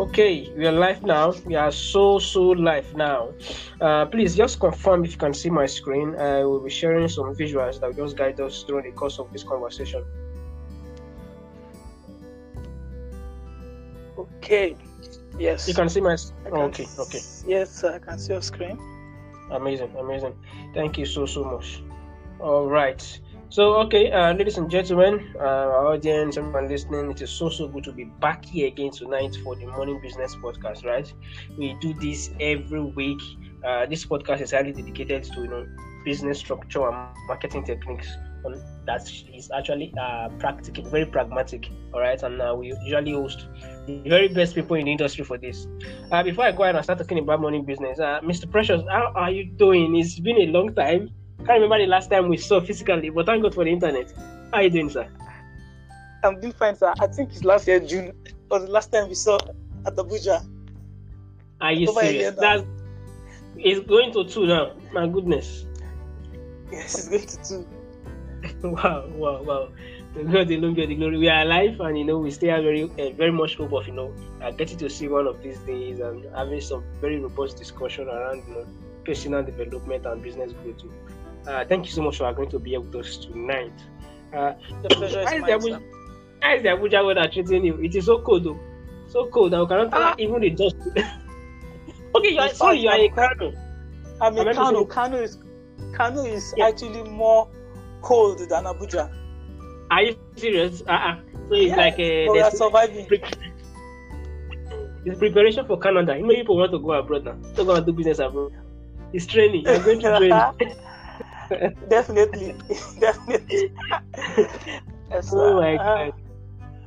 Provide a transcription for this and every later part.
Okay, we are live now. We are so so live now. Uh, please just confirm if you can see my screen. I will be sharing some visuals that will just guide us through the course of this conversation. Okay. Yes. You can see my. Can okay. Okay. Yes, I can see your screen. Amazing, amazing. Thank you so so much. All right. So okay, uh, ladies and gentlemen, uh, our audience, everyone listening, it is so so good to be back here again tonight for the Morning Business Podcast. Right? We do this every week. Uh, this podcast is highly dedicated to you know business structure and marketing techniques. That is actually uh, practical, very pragmatic. All right, and uh, we usually host the very best people in the industry for this. Uh, before I go ahead and start talking about money business, uh, Mr. Precious, how are you doing? It's been a long time. Can't remember the last time we saw physically, but thank God for the internet. How are you doing, sir? I'm doing fine, sir. I think it's last year, June, was the last time we saw at Abuja. Are you Over serious? That's it's going to two now. My goodness. Yes, it's going to two. wow, wow, wow. The God alone get the glory. We are alive, and you know we still have very, uh, very much hope of you know uh, getting to see one of these days and having some very robust discussion around you know personal development and business growth. Uh, thank you so much for agreeing to be with us tonight. Uh, The pleasure Why is mine, Abuja, how is the Abuja weather treating you? It is so cold though. So cold that we cannot Ah. even the dust. okay, you are sorry, you are in Kano. I'm I'm Kano. Kano is Kano is Yeah. actually more cold than Abuja. Are you serious? Uh-uh. So it's Yeah, like a. We are surviving. it's preparation for Canada. You know, people want to go abroad now. To go to do business abroad. It's training. You're going to training. Definitely, definitely. Yes, oh my Ah, god.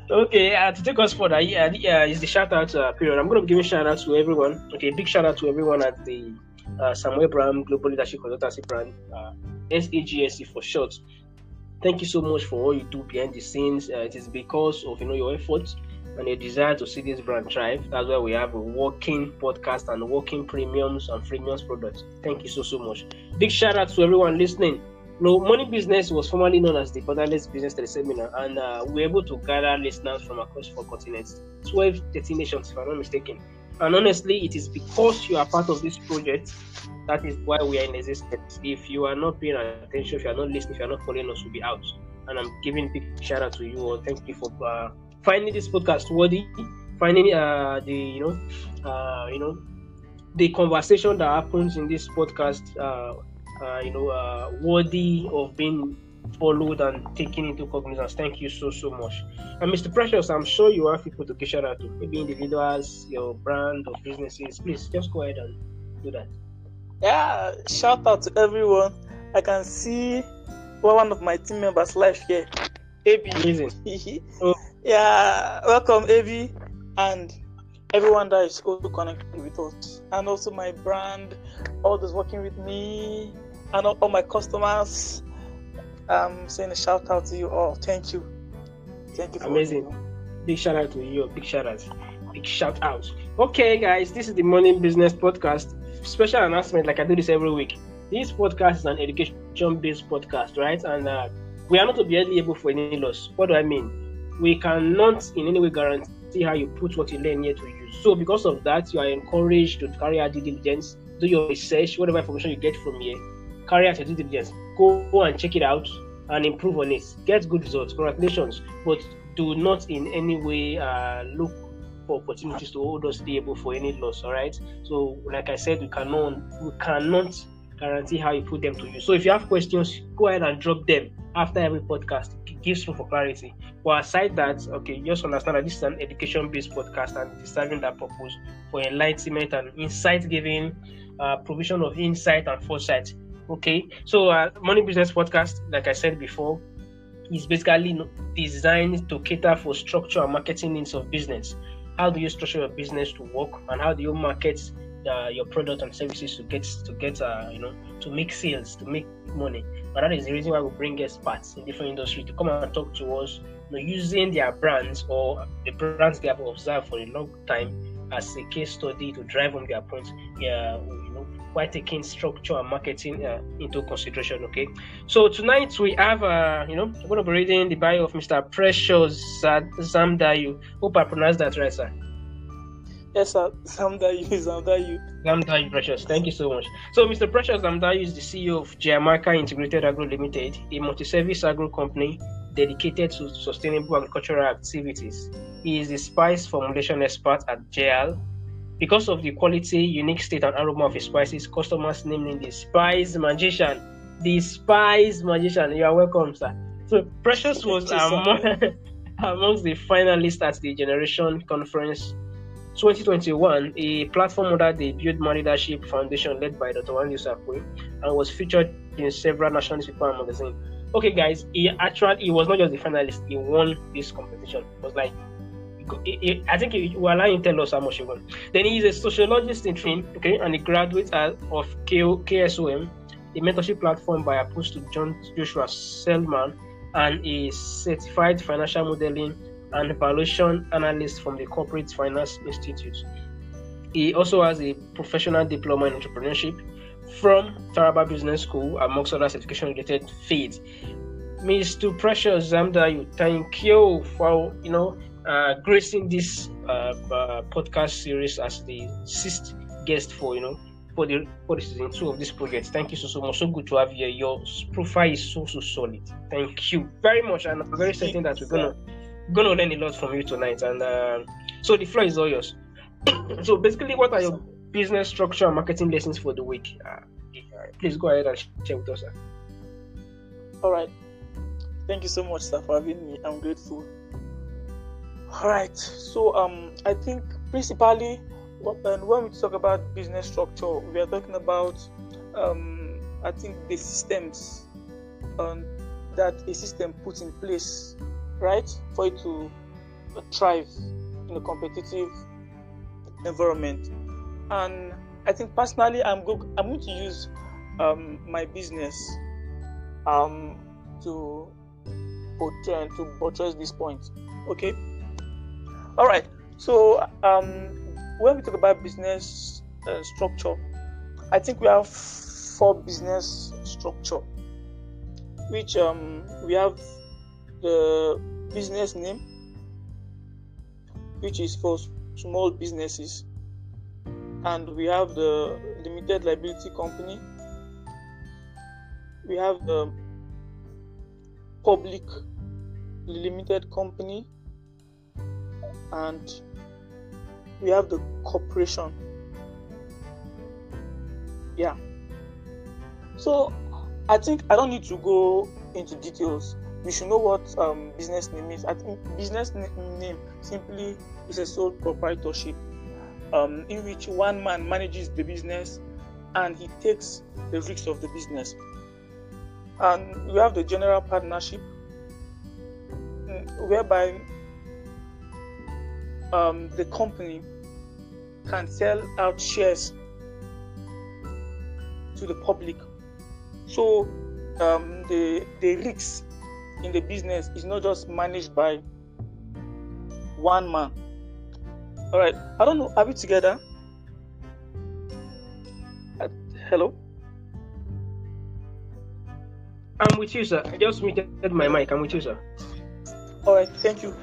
Okay, uh, to take us further, yeah, yeah, it's the shout out uh, period. I'm going to give a shout out to everyone. Okay, big shout out to everyone at the uh, Samuel Brand Global Leadership Consultancy Brand, uh, SAGSC for short. Thank you so much for all you do behind the scenes. Uh, it is because of you know your efforts and a desire to see this brand thrive. That's why we have a working podcast and working premiums and freemiums products. Thank you so so much. Big shout out to everyone listening. No, Money Business was formerly known as the Borderless Business Teleseminar, and uh, we were able to gather listeners from across four continents, 12, 13 nations, if I'm not mistaken. And honestly, it is because you are part of this project that is why we are in existence. If you are not paying attention, if you are not listening, if you are not following us, we'll be out. And I'm giving big shout out to you all. Thank you for uh, finding this podcast worthy, finding uh, the you know, uh, you know, the conversation that happens in this podcast. Uh, uh, you know, uh, worthy of being followed and taken into cognizance. Thank you so so much. And Mr. Precious, I'm sure you have people to give shout out to, maybe individuals, your brand or businesses. Please just go ahead and do that. Yeah, shout out to everyone. I can see well, one of my team members live here, AB. Amazing. Oh. Yeah, welcome AB and everyone that is also connected with us, and also my brand, all those working with me, and all, all my customers. I'm saying a shout out to you all. Thank you. Thank you for Amazing. Big shout out to you. Big shout out. Big shout out. Okay, guys, this is the Morning Business Podcast. Special announcement, like I do this every week. This podcast is an education-based podcast, right? And uh, we are not to be liable for any loss. What do I mean? We cannot in any way guarantee how you put what you learn here to use. So, because of that, you are encouraged to carry out due diligence, do your research, whatever information you get from here, carry out your due diligence. Go and check it out and improve on it. Get good results. Congratulations. But do not in any way uh, look for opportunities to hold us liable for any loss. All right. So, like I said, we cannot we cannot guarantee how you put them to use. So, if you have questions, go ahead and drop them after every podcast. It gives room for clarity. But aside that, okay, just understand that this is an education-based podcast and it is serving that purpose for enlightenment and insight-giving, uh, provision of insight and foresight. Okay, so uh, Money Business Podcast, like I said before, is basically designed to cater for structure and marketing needs of business. How do you structure your business to work, and how do you market uh, your product and services to get to get uh, you know to make sales, to make money? But that is the reason why we bring experts in different industries to come and talk to us, you know, using their brands or the brands they have observed for a long time as a case study to drive home their points. Yeah, you know, while taking structure and marketing uh, into consideration. Okay, so tonight we have, uh, you know, I'm going to be reading the bio of Mr. Precious Zamdayu. Hope I pronounced that right, sir. Yes, sir. Zamdayu, Zamdayu. Zamdayu Precious, thank you so much. So, Mr. Precious Zamdayu is the CEO of Jamaica Integrated Agro Limited, a multi-service agro company dedicated to sustainable agricultural activities. He is the spice formulation expert at JL. Because of the quality, unique state, and aroma of his spices, customers name him the Spice Magician. The Spice Magician. You are welcome, sir. So, Precious was among, amongst the finalists at the Generation Conference 2021, a platform under the Build My Leadership Foundation led by Dr. Wandy Sakwe and was featured in several national newspaper magazines. Okay, guys, he actually he was not just the finalist; he won this competition. It was like, he, he, I think will allow him tell us how much he won. Then he is a sociologist in training, okay, and a graduate of KSOM, a mentorship platform by Apostle John Joshua Selman, and a certified financial modeling and evaluation analyst from the Corporate Finance Institute. He also has a professional diploma in entrepreneurship from Taraba Business School, amongst other certification related fields. Mr. Precious Zamdayu, thank you for you know uh, gracing this uh, uh, podcast series as the sixth guest for you know for the for the season two of this project. Thank you so so much. So good to have you. Your profile is so so solid. Thank you very much, and I'm very certain that we're gonna gonna learn a lot from you tonight. And uh, so the floor is all yours. so basically, what are your business structure and marketing lessons for the week? Uh, please go ahead and share with us. Sir. All right. Thank you so much, sir, for having me. I'm grateful. All right. So um, I think principally and when we talk about business structure, we are talking about um, I think the systems um, that a system puts in place right? For it to thrive in a competitive environment. And I think personally, I'm I'm going to use um, my business um, to portray to buttress this point. Okay. All right. So um, when we talk about business uh, structure, I think we have four business structure, which um, we have the business name, which is for small businesses, and we have the limited liability company. We have the public limited company, and we have the corporation. Yeah. So I think I don't need to go into details we should know what um, business name is. I think business name simply is a sole proprietorship um, in which one man manages the business and he takes the risks of the business. And we have the general partnership, mm, whereby um, the company can sell out shares to the public. So um, the the risks in the business is not just managed by one man. All right. I don't know. Are we together? Uh, hello. I'm with you, sir. I just muted my mic. I'm with you, sir. All right. Thank you.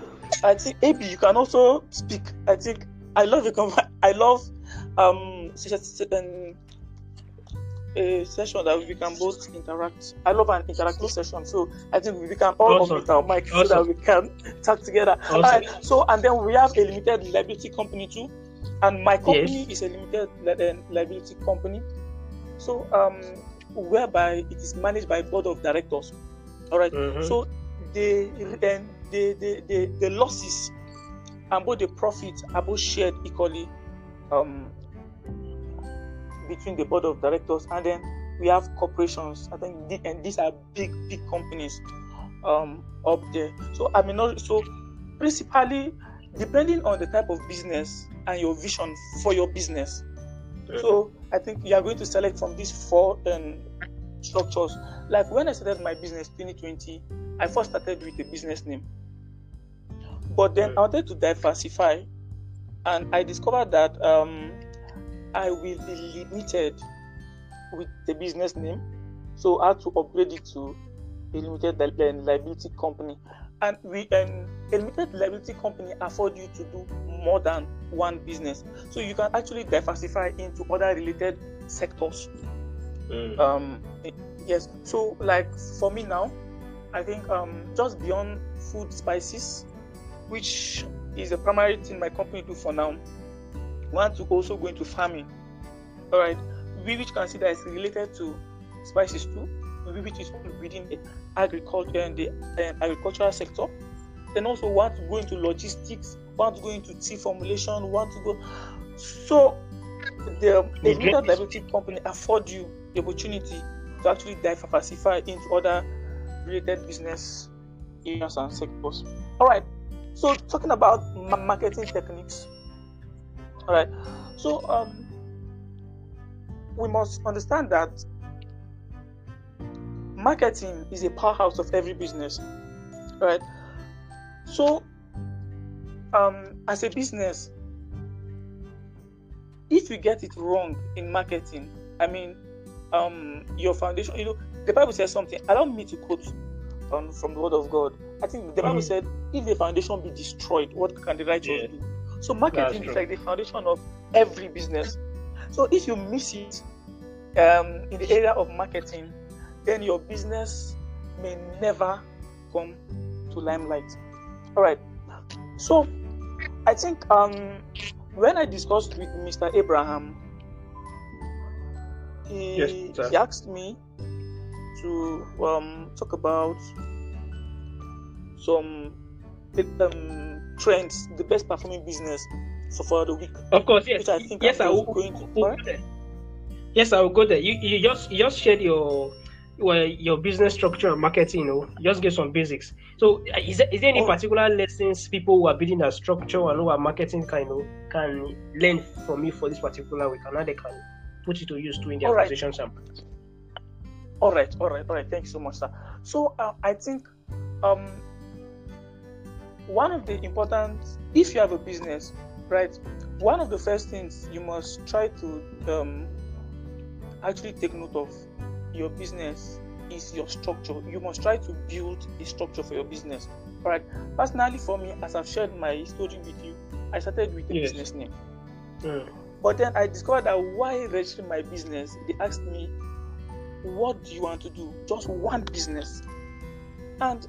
I think AB, you can also speak. I think I love your I love um a session that we can both interact. I love an interactive session, so I think we can all awesome. our mic awesome. so that we can talk together. Awesome. Right. So and then we have a limited liability company too, and my company yes. is a limited li- liability company. So um, whereby it is managed by board of directors. All right? mm-hmm. So the then the, the the the losses and both the profits are both shared equally. Um, between the board of directors and then we have corporations. I think the, and these are big, big companies um, up there. So I mean, so principally depending on the type of business and your vision for your business. So I think you are going to select from these four um, structures. Like when I started my business 2020, I first started with a business name, but then I wanted to diversify, and I discovered that um, I will be limited with the business name. So I had to upgrade it to a limited liability company. and we um, a limited liability company afford you to do more than one business so you can actually diversify into other related sectors Mm. um yes so like for me now i think um just beyond food spices which is the primary thing my company do for now want to also go into farming all right we which consider is related to spices too we which is within the agriculture and the um, agricultural sector then also want to go into logistics want to go into tea formulation want to go so the a limited company afford you the opportunity to actually diversify into other related business areas and sectors. All right. So talking about marketing techniques. All right. So um, we must understand that marketing is a powerhouse of every business. Right. So um, as a business, if you get it wrong in marketing, I mean, um, your foundation, you know, the Bible says something. Allow me to quote um, from the Word of God. I think the Bible Mhm. said, "If the foundation be destroyed, what can the righteous Yeah. do?" So marketing is like the foundation of every business. So if you miss it um, in the area of marketing, then your business may never come to limelight. All right. So I think um, when I discussed with Mr. Abraham, he, Yes, he asked me to um, talk about some um, trends, the best performing business for, for the week, Of course, yes. I think yes, I will. going to. will go there. Yes, I will go there. You, you just you just shared your well, your business structure and marketing. You know, just give some basics. So, uh, is there, is there any Oh. particular lessons people who are building their structure and who are marketing kind of can learn from you for this particular week, and how they can put it to use to in their All right. and All right, all right, all right. Thank you so much, sir. So uh, I think um, one of the important, if you have a business, right, one of the first things you must try to um, actually take note of your business is your structure. You must try to build a structure for your business. All right. Personally, for me, as I've shared my story with you, I started with a Yes. business name. Mm. But then I discovered that while registering my business, they asked me, What do you want to do? Just one business. And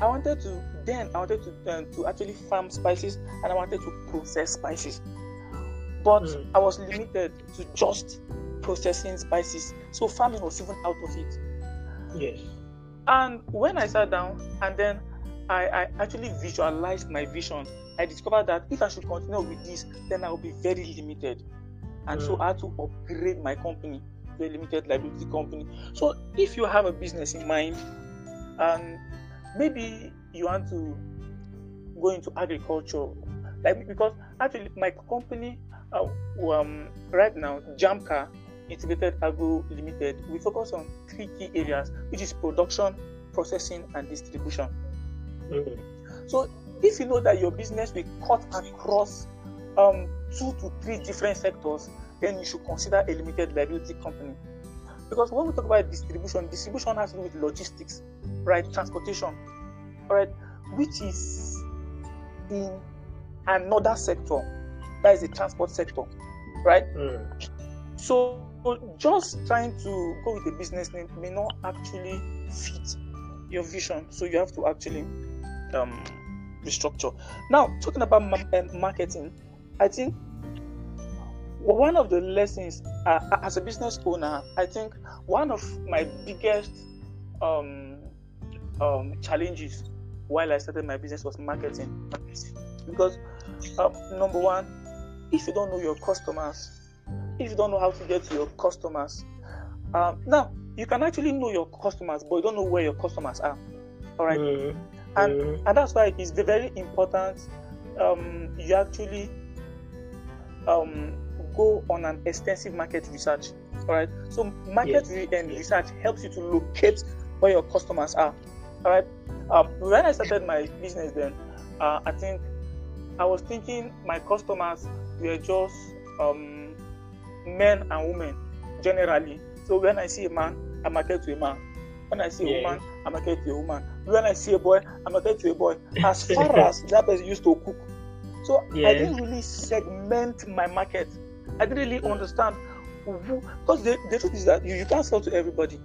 I wanted to, then I wanted to, um, to actually farm spices and I wanted to process spices. But Mm. I was limited to just processing spices. So farming was even out of it. Yes. And when I sat down and then I, I actually visualized my vision, I discovered that if I should continue with this, then I will be very limited. And so Mm. I had to upgrade my company to a limited liability company. So if you have a business in mind and maybe you want to go into agriculture, like because actually my company uh, um, right now, Jamka Integrated Agro Limited, we focus on three key areas, which is production, processing, and distribution. Mm. So if you know that your business will cut across um, two to three different sectors, then you should consider a limited liability company. Because when we talk about distribution, distribution has to do with logistics, right? Transportation, right? which is in another sector. That is the transport sector, right? Mm. So just trying to go with a business name may not actually fit your vision. So you have to actually um, restructure. Now, talking about ma- um, marketing, I think one of the lessons uh, as a business owner, I think one of my biggest um, um, challenges while I started my business was marketing. Because uh, number one, if you don't know your customers, if you don't know how to get to your customers, um, now you can actually know your customers, but you don't know where your customers are. All right, Mm. and Mm. and that's why it's very important. Um, you actually um, go on an extensive market research. All right, so market Yes, re- and yes. research helps you to locate where your customers are. All right, um, when I started my business, then uh, I think I was thinking my customers were just um, men and women generally. So when I see a man, I market to a man. When I see a Yeah. woman, I market to a woman. when I see a boy, I'm attached to a boy. As far as that person used to cook. So Yeah. I didn't really segment my market. I didn't really understand who because the, the truth is that you, you can't sell to everybody.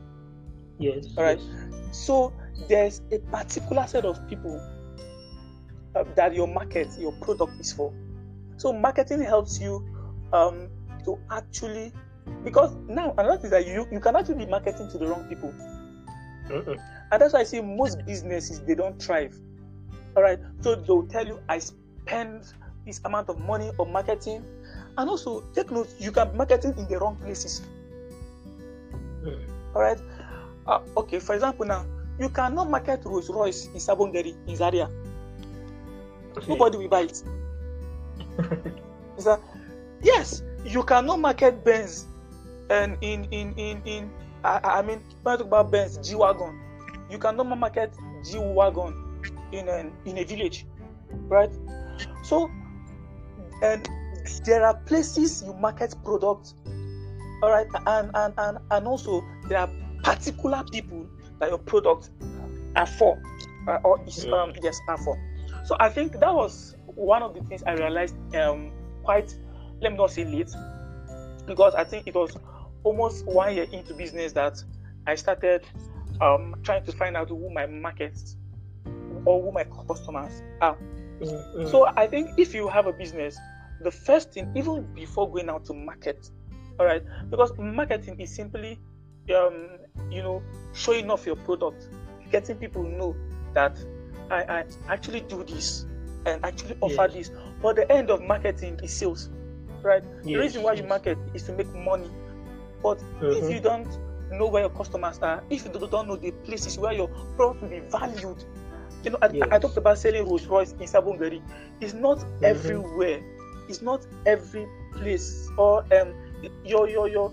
Yes. All right. yes. So there's a particular set of people uh, that your market, your product is for. So marketing helps you um, to actually because now another thing is that you you can actually be marketing to the wrong people, and that's why I see most businesses they don't thrive. All right, so they'll tell you I spend this amount of money on marketing, and also take note you can be marketing in the wrong places. Mm. All right. Uh, okay, for example, now you cannot market Rolls Royce in Sabongari in Zaria. Nobody will buy it. that yes? You cannot market Benz and in in in in I, I I mean when I talk about Benz G wagon, you cannot market G wagon in an in a village, right? So and there are places you market products, all right, and and and and also there are particular people that your product are for, uh, or is Yeah. um yes are for. So I think that was one of the things I realized um quite let me not say late because I think it was almost one year into business that I started um trying to find out who my markets or who my customers are. Mm, mm. So I think if you have a business, the first thing, even before going out to market, all right, because marketing is simply, um, you know, showing off your product, getting people to know that I, I actually do this and actually offer Yes. this. But the end of marketing is sales, right? the reason why you market is to make money. But if Mhm. you don't know where your customers are, if you don't know the places where your product will be valued, you know, I, I Yes. talked about selling Rolls Royce in Sabongari. It's not Mhm. everywhere. It's not every place or um your your your.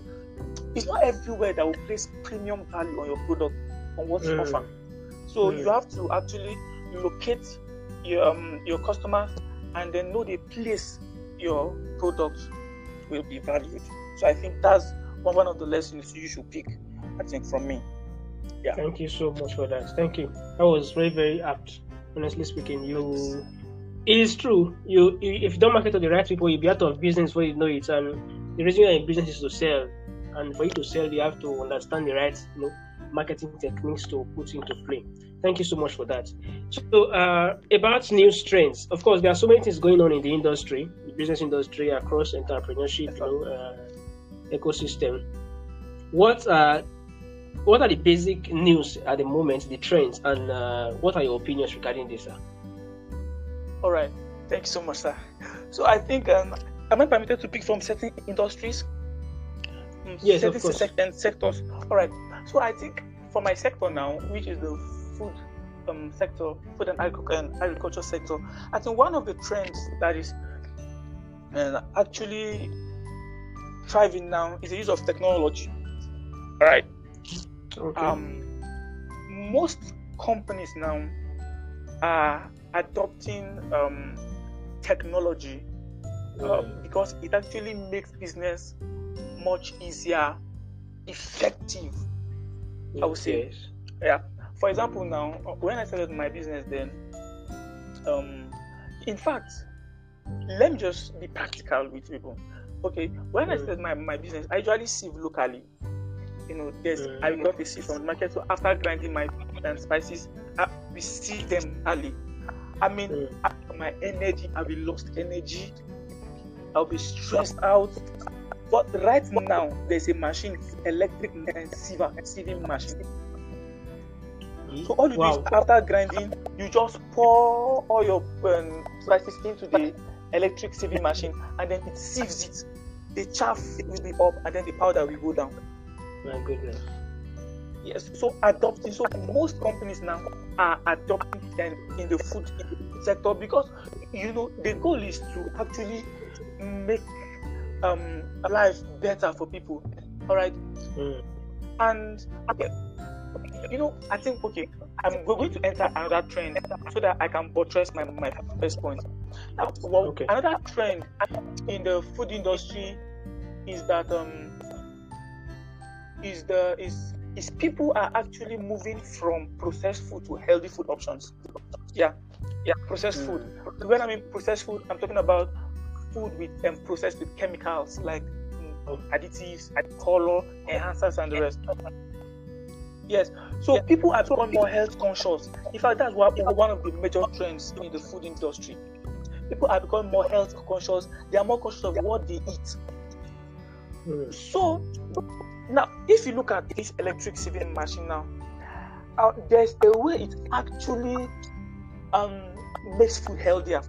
It's not everywhere that will place premium value on your product on what you Mm. offer. So Mm. you have to actually locate your um, your customers and then know the place your product will be valued. So I think that's one one of the lessons you should pick. I think from me. Yeah. Thank you so much for that. Thank you. That was very, very apt. Honestly speaking, you it is true. You, if you don't market to the right people, you'll be out of business before you know it. And the reason you're in business is to sell. And for you to sell, you have to understand the right you know, marketing techniques to put into play. Thank you so much for that. So, uh, about new trends, of course, there are so many things going on in the industry, the business industry, across entrepreneurship, you know, uh, ecosystem. What are what are the basic news at the moment, the trends, and uh, what are your opinions regarding this? Sir? All right. Thank you so much, sir. So I think um, am I permitted to pick from certain industries? Mm, Yes, of course. sec- and sectors. All right. So I think for my sector now, which is the food um, sector, food and, agric- and agriculture sector, I think one of the trends that is uh, actually thriving now is the use of technology. All right. Okay. Um, most companies now are adopting um, technology um, because it actually makes business much easier, effective. I would say. Yeah. For example, now when I started my business, then, um, in fact, let me just be practical with people. Okay, when I Mm. started my, my business, I usually sieve locally. You know, there's Mm. I got the sieve from the market. So after grinding my um, spices, I, we sieve them early. I mean, Mm. my energy, I'll be lost energy. I'll be stressed out. But right now, there's a machine, electric and siever, sieving machine. So all you wow. do is after grinding, you just pour all your um, spices into the electric sieving machine, and then it sieves it. The chaff will be up, and then the powder will go down. My goodness. Yes. So adopting. So most companies now are adopting them in the food sector because you know the goal is to actually make um life better for people. All right. Mm. And okay, you know, I think okay, I'm going to enter another trend so that I can buttress my, my first point. Now, well, Okay. another trend in the food industry is that um is the is is people are actually moving from processed food to healthy food options. Yeah, yeah, processed food. Mm. When I mean processed food, I'm talking about food with um, processed with chemicals like um, additives, color, enhancers, and the rest. Yes, so people are becoming more health conscious. In fact, that's one one of the major trends in the food industry. People are becoming more health conscious. They are more conscious of what they eat. Mm. So now, if you look at this electric sieving machine now, uh, there's a way it actually um, makes food healthier.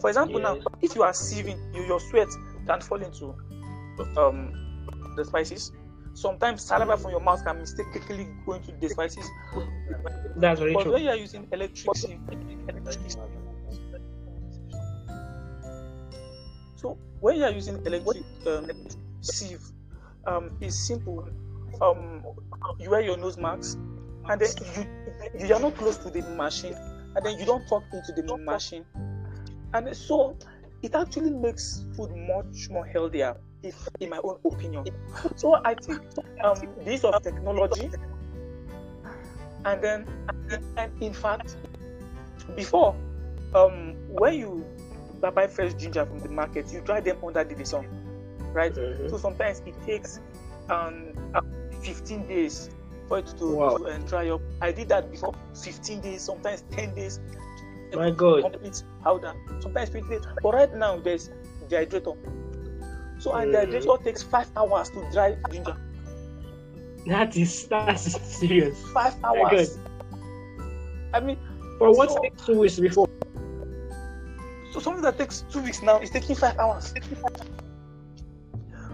For example, now if you are sieving, you, your sweat can fall into um, the spices. Sometimes saliva from your mouth can mistakenly go into the spices. That's very But true. when you are using electric sieve, So when you are using electric um, sieve, um, it's simple. Um, you wear your nose masks, and then you you are not close to the machine, and then you don't talk into the machine, and so it actually makes food much more healthier, if in my own opinion. So I think um, the of technology, and then and in fact, before um, when you buy fresh ginger from the market, you dry them under the sun, right? Mhm. So sometimes it takes um, uh, 15 days for it to, Wow. to uh, dry up. I did that before 15 days, sometimes 10 days. My God. Complete powder. Sometimes 20 days. But right now there's dehydrator. So and Mhm. dehydrator takes five hours to dry ginger. That is that's serious. Five hours. I mean, For what So- takes two weeks before? so something that takes two weeks now is taking five hours.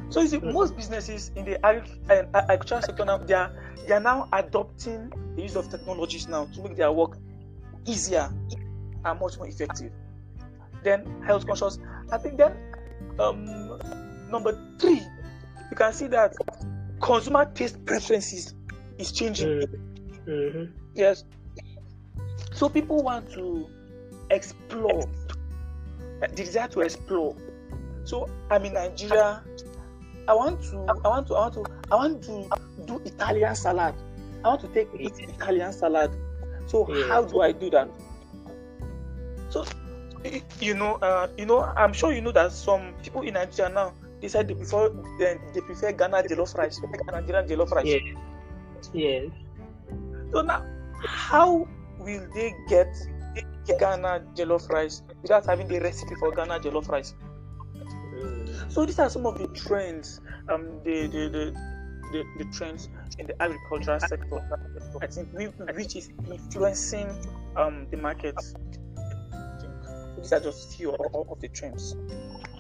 So you see, Mm. most businesses in the agri- uh, sector now they are they are now adopting the use of technologies now to make their work easier and much more effective. Then health conscious. I think then um, number three, you can see that consumer taste preferences is changing. hmm Yes. So people want to explore, uh, the desire to explore. So I'm in Nigeria. I want to, I want to, I want to, I want to do Italian salad. I want to take eat Italian salad. So Yeah. how do I do that? So you know, uh, you know, I'm sure you know that some people in Nigeria now they said they prefer they, they prefer Ghana jollof rice, Nigerian jollof rice. Yeah. Yeah. So now, how will they get Ghana jollof rice without having the recipe for Ghana jollof rice? So these are some of the trends, um, the the the, the, the trends in the agricultural sector. I think we, which is influencing um the market. These are just few of, of the trends.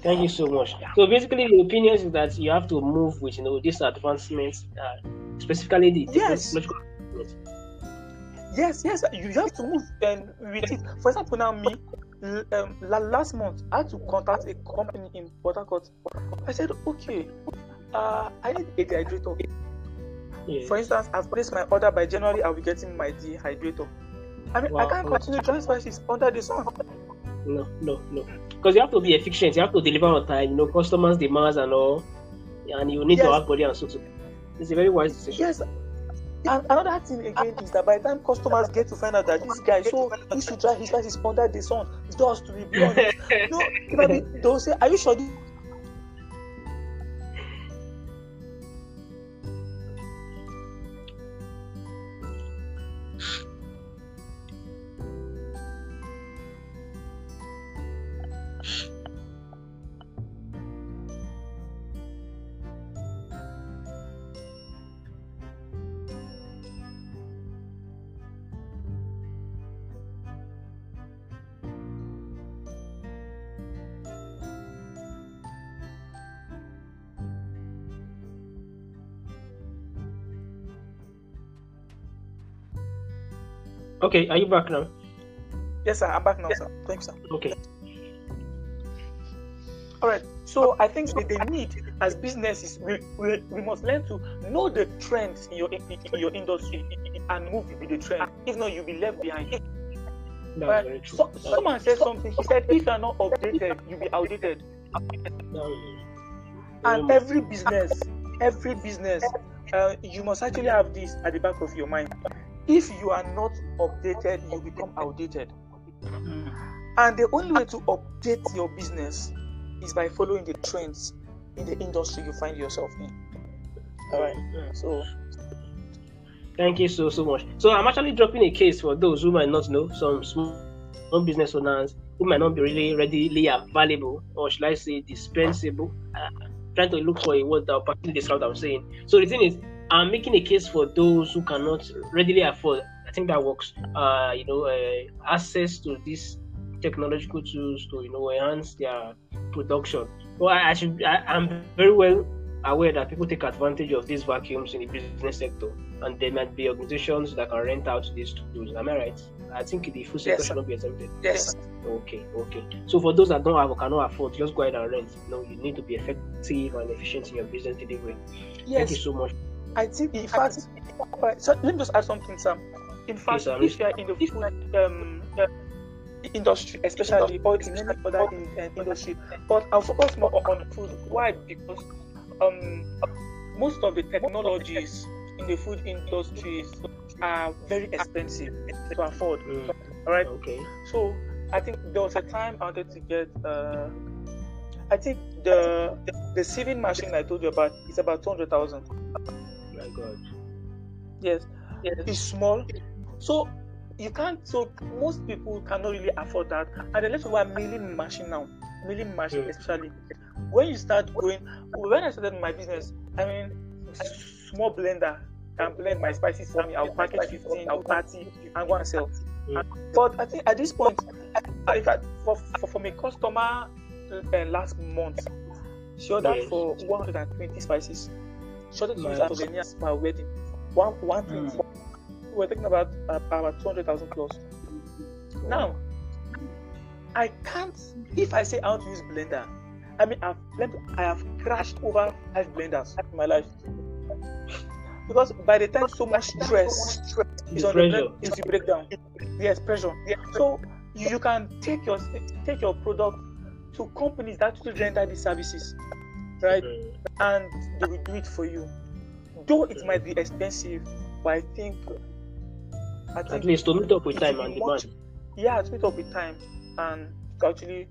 Thank you so much. So basically, the opinion is that you have to move with you know these advancements, uh, specifically the Yes. technological. Yes, yes, you have to move and with it. For example, now me, um, la- last month I had to contact a company in Port Harcourt. I said, okay, uh, I need a dehydrator. Yeah. For instance, I've placed my order by January. I'll be getting my dehydrator. I mean, I can't continue drying spices under the sun. No, no, no. Because you have to be efficient. You have to deliver on time. You know, customers' demands and all, and you need to Yes. have body and so. so. It's a very wise decision. Yes. And another thing again is that by the time customers get to find out that this guy so he should dry his spices under the sun just to be blunt. no, might be, they'll say, Are you sure okay, are you back now? Yes, sir. I'm back now, sir. Thanks, sir. Okay. All right. So I think the, the need as businesses, we, we, we must learn to know the trends in your in, your industry and move with the trend. If not, you'll be left behind. That's Right? very true. So, someone said something. He said, "If you're not updated, you'll be outdated." And every business, every business uh, you must actually have this at the back of your mind. If you are not updated, you become outdated. Mm. And the only way to update your business is by following the trends in the industry you find yourself in. All right. So Thank you so so much. So I'm actually dropping a case for those who might not know some small business owners who might not be really readily available, or should I say dispensable. Uh, trying to look for a word that will describe what I'm saying. So the thing is, I'm making a case for those who cannot readily afford. I think that works. Uh, you know, uh, access to these technological tools to you know enhance their production. Well, I, I should. I, I'm very well aware that people take advantage of these vacuums in the business sector, and there might be organizations that can rent out these tools. Am I right? I think the food sector Yes, should not be exempted. yes, Okay, okay. So for those that don't have or cannot afford, just go ahead and rent. You know, you need to be effective and efficient in your business delivery. Thank you so much. I think in fact, alright, so let me just add something, Sam. In fact, sir, I'm if you are in the food um, uh, industry, especially or in any other in, uh, industry, but I'll focus more on on food. Why? Because um, most of the technologies in the food industries are very expensive to afford. Mm, All right. okay. So I think there was a time I wanted to get. Uh, I think the the sieving machine I told you about is about two hundred thousand. My God. Yes, it's small. So you can't. So most people cannot really afford that. And then let's talk about milling machine now. Milling machine, Mm. especially when you start going. When I started my business, I mean, s- small blender can blend my spices for me. I'll package fifteen, I'll thirty, and go and sell. Mm. But I think at this point, in fact, for, for from a customer uh, last month, she ordered Yes. for 120 spices. She ordered to use My- that for my wedding. One one thing. We're talking about uh, about 200,000 plus. Now, I can't. If I say I want to use blender, I mean I've let me- I have crashed over five blenders in my life. Because by the time so much stress is The on the pressure. blend, is the breakdown. Yes, pressure. So you, you can take your take your product to companies that will render these services, right? And they will do it for you. Though it might be expensive, but I think I At least to meet up with time and demand. yeah, to meet up with time and actually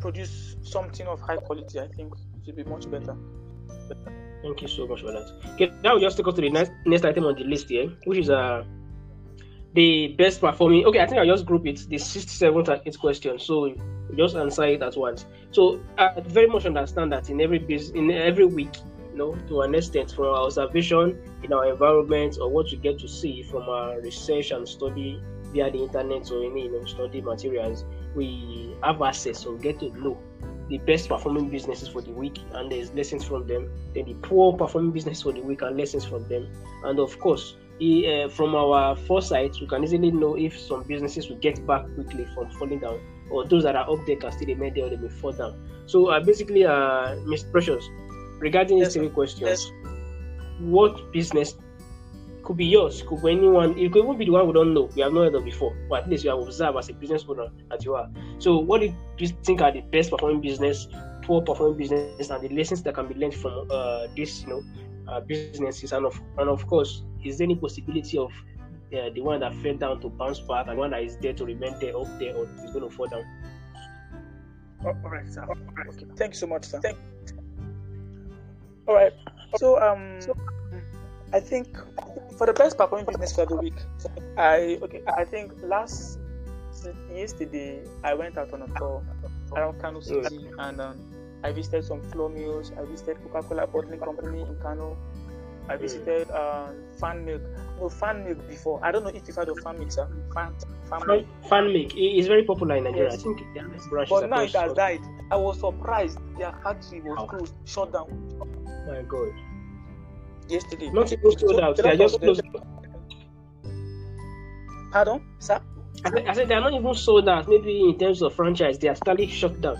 produce something of high quality, I think it will be much better. Thank you so much for that. Okay, now we just take us to the next next item on the list here, which is uh the best performing. Okay, I think I'll just group it the sixth, seventh, and eighth question. So just answer it at once. So I very much understand that in every business, in every week, you know, to an extent, from our observation in our environment or what we get to see from our research and study via the internet or any you know study materials, we have access or get to know the best performing businesses for the week and there's lessons from them then the poor performing business for the week and lessons from them and of course uh, from our foresight we can easily know if some businesses will get back quickly from falling down or those that are up there can still remain there or they may fall down so uh, basically uh mr precious regarding these three questions Yes. what business could be yours, could be anyone, it could even be the one we don't know, we have not heard of before, but at least you have observed as a business owner that you are. So, what do you think are the best performing business, poor performing business, and the lessons that can be learned from uh, this, you know, uh, businesses? And of and of course, is there any possibility of uh, the one that fell down to bounce back and one that is there to remain there up there or is going to fall down? All right, sir. Okay. Thank you so much, sir. Thank all right. So um, I think for the best performing business for the week, I okay. I think last yesterday I went out on a tour around Kano City and um, I visited some flour mills. I visited Coca-Cola bottling company in Kano. I visited um, Fan Milk. No, Fan Milk before. I don't know if you've heard of Fan Milk, sir. Fan, fan Milk. Fan, fan make it is very popular in Nigeria. Yes. I think there are But now it across- has died. I was surprised their factory was Wow. closed, shut down My God, yesterday. not even sold out. They are just closed. Pardon, sir? I said, I said they are not even sold out. Maybe in terms of franchise, they are totally shut down.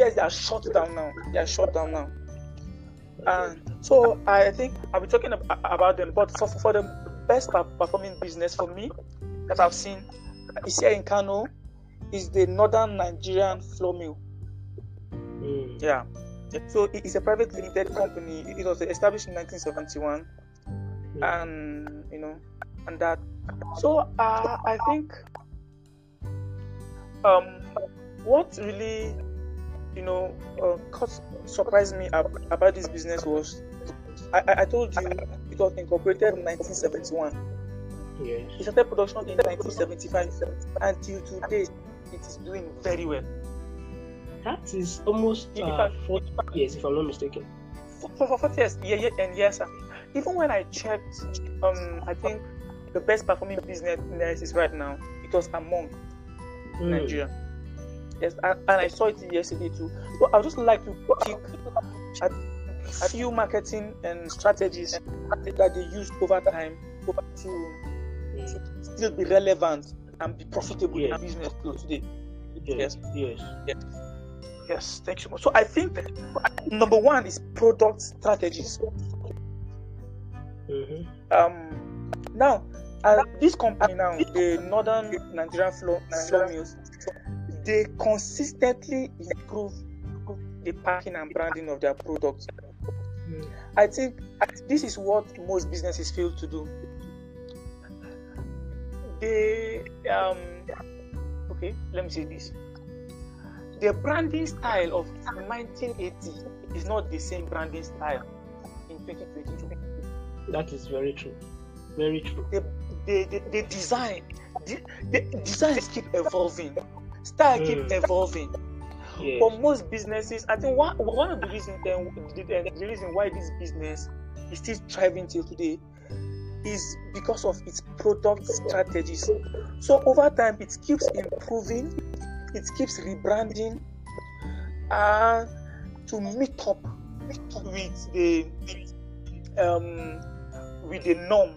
Yes, they are shut down now. They are shut down now. And so I think I'll be talking ab- about them. But for, for the best performing business for me that I've seen is here in Kano is the Northern Nigerian flour mill. Mm. Yeah. So it is a private limited company. It was established in 1971, and you know, and that. So uh, I think um, what really, you know, uh, caught, surprised me ab- about this business was I, I told you it was incorporated in 1971. Yes. It started production in 1975 until today it is doing very well. That is almost uh, 40 years, if I'm not mistaken. For, for 40 years, yeah, yeah, and yes, sir. Even when I checked, um, I think the best performing business in the is right now. It was among mm. Nigeria. Yes, and, and I saw it yesterday too. So I would just like to pick a, a few marketing and strategies that they used over time to mm. still be relevant and be profitable yes. in business today. Yes. Yes. yes. Yes, thank you so much. So I think number one is product strategies. Mm-hmm. Um, now, uh, this company now, the Northern Nigerian flour Mills, they consistently improve the packing and branding of their products. Mm. I think this is what most businesses fail to do. They, um, okay, let me say this the branding style of 1980 is not the same branding style in 2022. That is very true. Very true. The, the, the, the design, the, the designs keep evolving, style mm. keep evolving. For most businesses, I think one, one of the reasons then the, the reason why this business is still thriving till today is because of its product strategies. So over time, it keeps improving it keeps rebranding and to meet up with the um, with the norm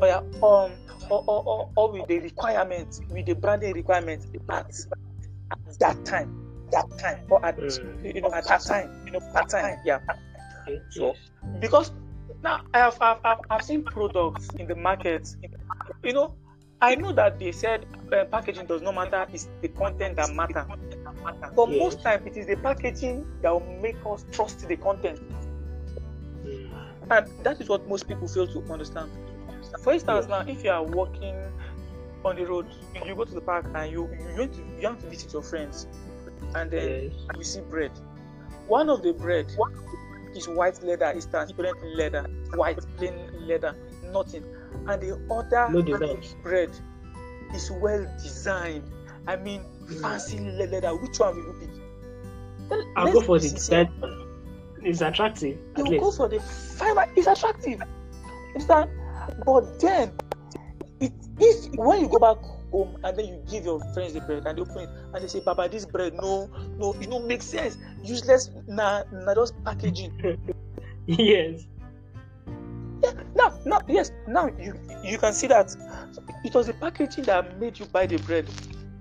or, um, or, or, or, with the requirement with the branding requirement at, at that time that time or at mm. you know at that time you know that time yeah so because now I have, I've, I've, I've seen products in the market you know I know that they said uh, packaging does not matter, it's the content that matter. But yes. most time it is the packaging that will make us trust the content. Mm. And that is what most people fail to understand. For instance, now if you are walking on the road, you go to the park and you you want to, you want to visit your friends, and then yes. you see bread. One of the bread is white leather, is transparent leather, white plain leather, nothing and the other no bread is well designed. I mean, mm. fancy leather. Which one will you pick? I'll go for the design. It's attractive. You go for the fiber. It's attractive. Understand? But then, it if when you go back home and then you give your friends the bread and they open it and they say, "Papa, this bread no, no, it don't make sense. Useless. Nah, nah, just packaging." yes. Yeah, now, now, yes, now you you can see that it was the packaging that made you buy the bread.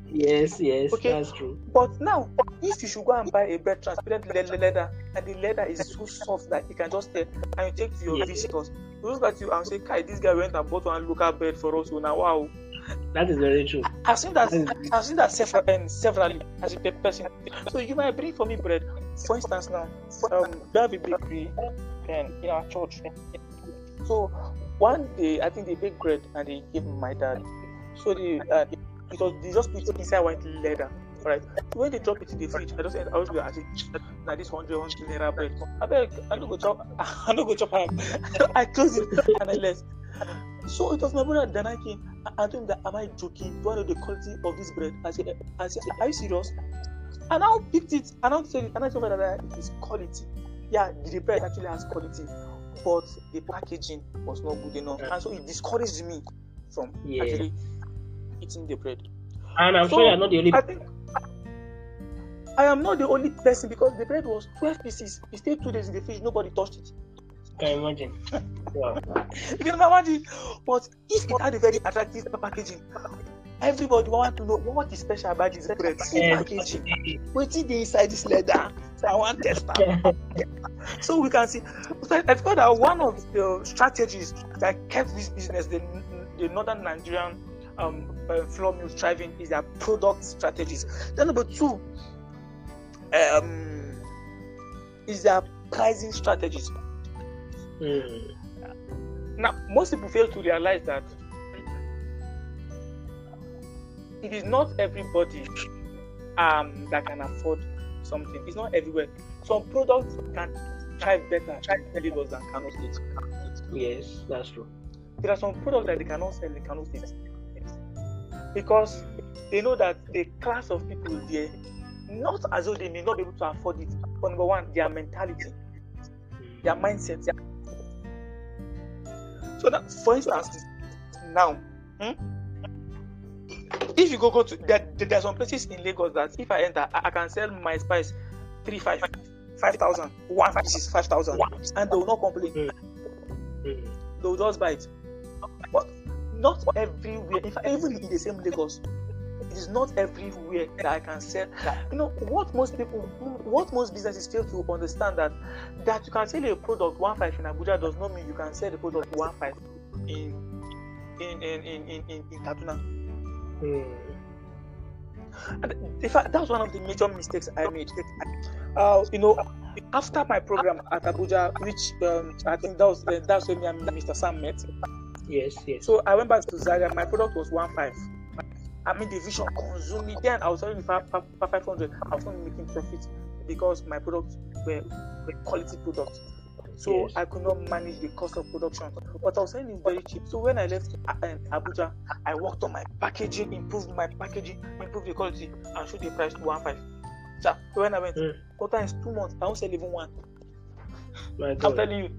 Yes, yes, okay? that's true. But now, if you should go and buy a bread transparent the leather, and the leather is so soft that you can just and you take to your yes. visitors, look at you and say, "Kai, this guy went and bought one local bread for us. So now, wow." That is very true. I've seen that. I've seen that several, um, severally as a person. So you might bring for me bread. For instance, now, um, we have a bakery um, in our church. So one day, I think they baked bread and they gave my dad. So they, uh, because they just put it inside white leather. Right. When they drop it in the fridge, I just I was like, now this hundred hundred naira bread. I beg, I don't go chop. I don't go chop. I close it and I left. So it was my brother Then I came. I told him that am I joking? Do I know the quality of this bread? I said, I said, are you serious? And I picked it and I said, and I told my that it is quality. Yeah, the bread actually has quality but the packaging was not good enough, and so it discouraged me from yeah. actually eating the bread. And I'm so, sure you're not the only. I think I am not the only person because the bread was 12 pieces. It stayed two days in the fridge. Nobody touched it. Can imagine? wow. you can imagine. But if it had a very attractive packaging, everybody want to know what is special about this bread. See packaging. What's inside this leather? So I want test so we can see. So I thought that one of the strategies that kept this business, the, the northern Nigerian um, uh, flour mills thriving, is their product strategies. Then number two, um, is their pricing strategies. Mm. Now, most people fail to realize that it is not everybody um, that can afford something. It's not everywhere. Some products can thrive better in Lagos than Kano State. Yes, that's true. There are some products that they cannot sell in Kano State because they know that the class of people there, not as though they may not be able to afford it, but number one, their mentality, their mindset. So that, for instance, now, hmm, if you go go to there, there are some places in Lagos that if I enter, I, I can sell my spice three five five thousand one pieces five thousand and they will not complain. Mm. They will just buy it. But not everywhere. Fact, even in the same Lagos, is not everywhere that I can sell. You know what most people, what most businesses fail to understand that that you can sell a product one five in Abuja does not mean you can sell the product one five in in in in in, in, in Kaduna. Mm. And in fact, that's one of the major mistakes I made. Uh, you know, after my program at Abuja, which um, I think that was uh, that's when me and Mr. Sam met. Yes, yes. So I went back to Zaria. My product was one five. I mean, the vision consumed me. Then I was selling for five hundred. I was not making profit because my products were, were quality products. So Yes. I could not manage the cost of production. But I was selling it very cheap. So when I left uh, um, Abuja, I worked on my packaging, improved my packaging, improved the quality, and showed the price to one five. So when I went, Mm. quarter is two months. I won't sell even one. My I'm telling you,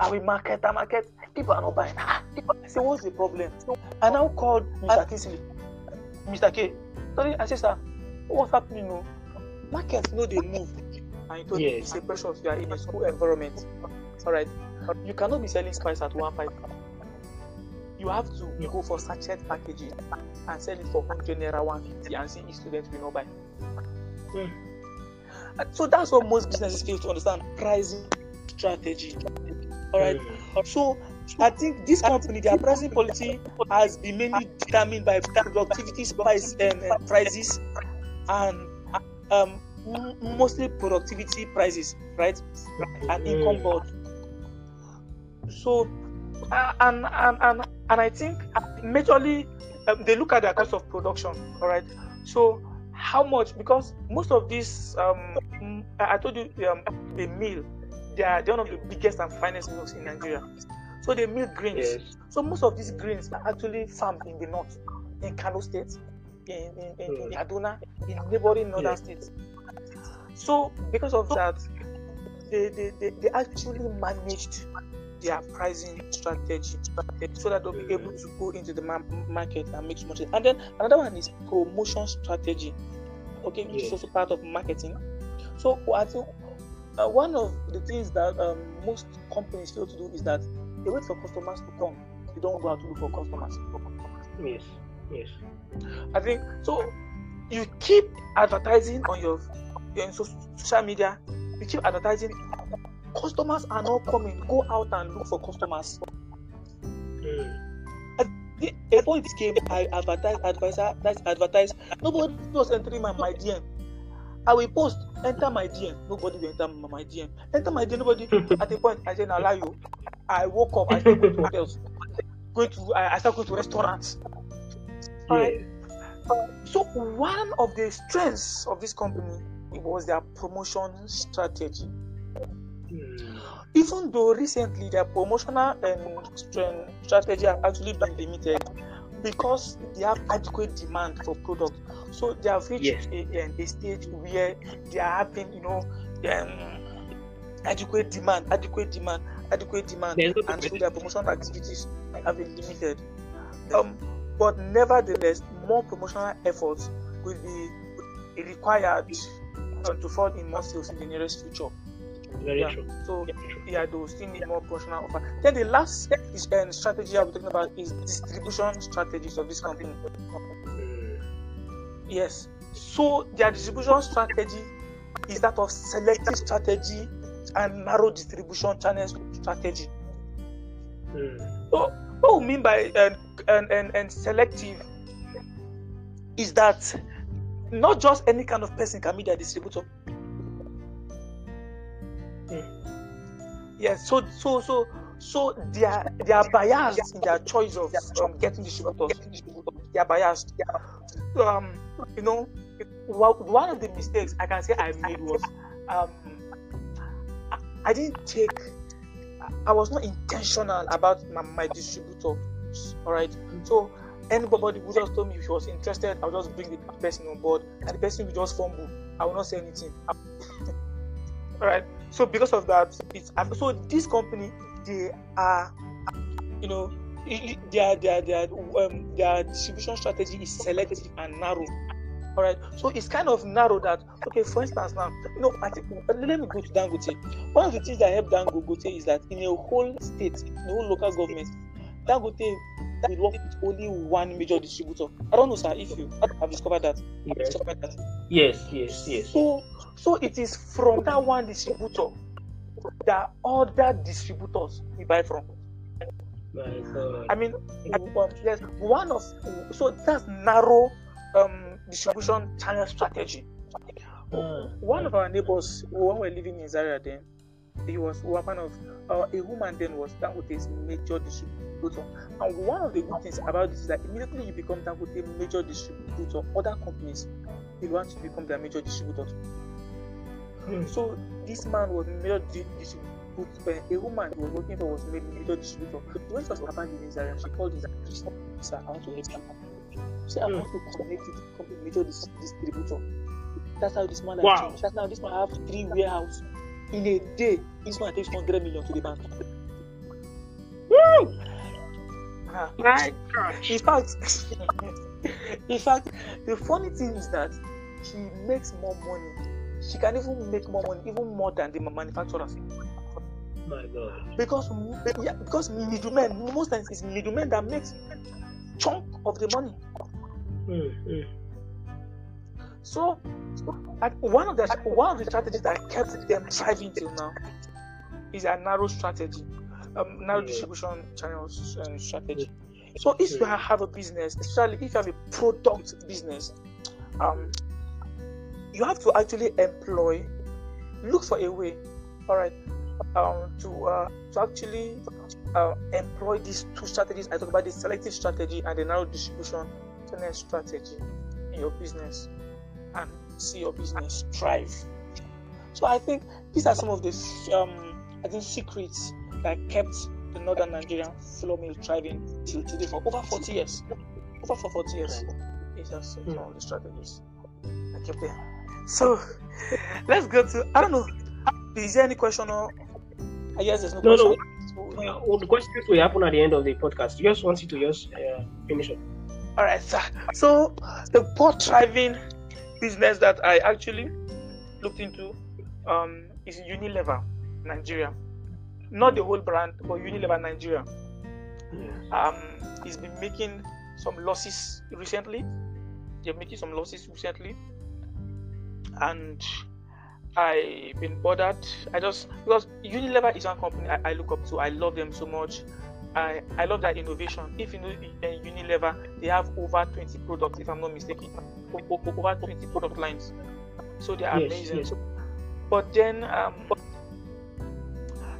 I will market, I market. People are not buying. Ah, I say, what's the problem? I now called Mr. Mr. K. Sorry, I said, sir, what's happening? No, market, no, they move. And told Yes. it's a precious. You are in a school environment. All right, you cannot be selling spice at one five. You have to go for sachet packaging and sell it for 100 naira 150 and see if students will not buy. Mm. So that's what most businesses fail to understand pricing strategy. All right. Mm. So I think this company, their pricing policy has been mainly determined by productivity price and uh, prices and um, mostly productivity prices, right? And income Mm. board. So uh, and and and and I think majorly um, they look at their cost of production. All right. So how much? Because most of this, um, I told you, um, the mill, they are they're one of the biggest and finest mills in Nigeria. So they mill grains. Yes. So most of these grains are actually farmed in the north, in Kano State, in in, in, in Kaduna, in neighboring northern Yeah. states. So because of that, they, they, they, they actually managed their pricing strategy so that they'll be able to go into the ma- market and make money. And then another one is promotion strategy, okay, which is also part of marketing. So I think uh, one of the things that um, most companies fail to do is that they wait for customers to come. They don't go out to look for customers. Yes. Yes. I think so. You keep advertising on your, your social media. You keep advertising. Customers are not coming. Go out and look for customers. Mm. The- A point came. I advertise, advisor, that's advertise. Nobody was entering my, my DM. I will post. Enter my DM. Nobody will enter my DM. Enter my DM. Nobody. At a point, I said, "Now lie you." I woke up. I started going to hotels. Going to. I, I started going to restaurants. Alright. Yes. So one of the strengths of this company was their promotion strategy. Mm. Even though recently their promotional um, str- strategy have actually been limited because they have adequate demand for products. So they have reached Yes. a, a, stage where they are having, you know, um, adequate demand, adequate demand, adequate demand, and so their promotional activities have been limited. Um, but nevertheless, more promotional efforts will be required uh, to fall in more sales in the nearest future. Very Yeah. true. So yeah, they will still need more promotional offer. Then the last step is, um, strategy I'll be talking about is distribution strategies of this company. Mm. Yes. So their distribution strategy is that of selective strategy and narrow distribution channel strategy. Mm. So what we mean by and, and, and, and selective is that not just any kind of person can be their distributor. Yeah, so so so so they are they are biased in their choice of um, getting distributors. They are biased. Um, you know, one of the mistakes I can say I made was um, I didn't take. I was not intentional about my, my distributor. All right, so anybody who just told me if he was interested, I'll just bring the person on board, and the person will just fumble. I will not say anything. All right. So because of that, it's so this company they are, you know, their their their um, their distribution strategy is selective and narrow. All right, so it's kind of narrow that okay. For instance, now you know, I think, let me go to Dangote. One of the things that help Dangote is that in a whole state, in a whole local government, Dangote will work with only one major distributor. I don't know, sir, if you have discovered that. Yes, discovered that. yes, yes. yes. So, so it is from that one distributor that other distributors we buy from. I mean, yes, one of so that's narrow um, distribution channel strategy. Uh, one of our neighbors, when we were living in Zaria then, he was one of uh, a woman then was that with Dangote's major distributor. And one of the good things about this is that immediately you become Dangote major distributor, other companies will want to become their major distributor. Hmm. So this man was major distributor. A woman he was working for was major distributor. When she was about in Zaria, she called his sir, I want to help you. So I want to connect you to company major distributor. That's how this man wow. changed. That's now this man have three warehouse in a day, this one takes 100 million to the bank. Woo! Ah. My gosh. In fact, in fact, the funny thing is that she makes more money. She can even make more money, even more than the manufacturers. My God. Because yeah, because middlemen, most times it's middlemen that makes chunk of the money. Mm-hmm. So, one of the one of the strategies that kept them thriving till now is a narrow strategy, um, narrow distribution channels uh, strategy. So, if you have a business, especially if you have a product business, um, you have to actually employ, look for a way, all right, um, to uh, to actually uh, employ these two strategies. I talk about the selective strategy and the narrow distribution channel strategy in your business and see your business thrive. So I think these are some of the um, I think secrets that kept the northern Nigerian flour mill thriving till today for over 40 years. Over for 40 years. It's just all the strategies that kept them. So let's go to I don't know. Is there any question or I guess there's no, no question. No. Uh, well, the questions will happen at the end of the podcast. Just want you to just uh, finish it. All right, sir. So the port thriving business that I actually looked into um, is Unilever Nigeria. Not the whole brand, but Unilever Nigeria. Um, he's been making some losses recently. They're making some losses recently, and I've been bothered. I just because Unilever is one company I, I look up to. I love them so much. I, I love that innovation. If you know uh, Unilever, they have over 20 products, if I'm not mistaken, over 20 product lines. So they are yes, amazing. Yes. But then um,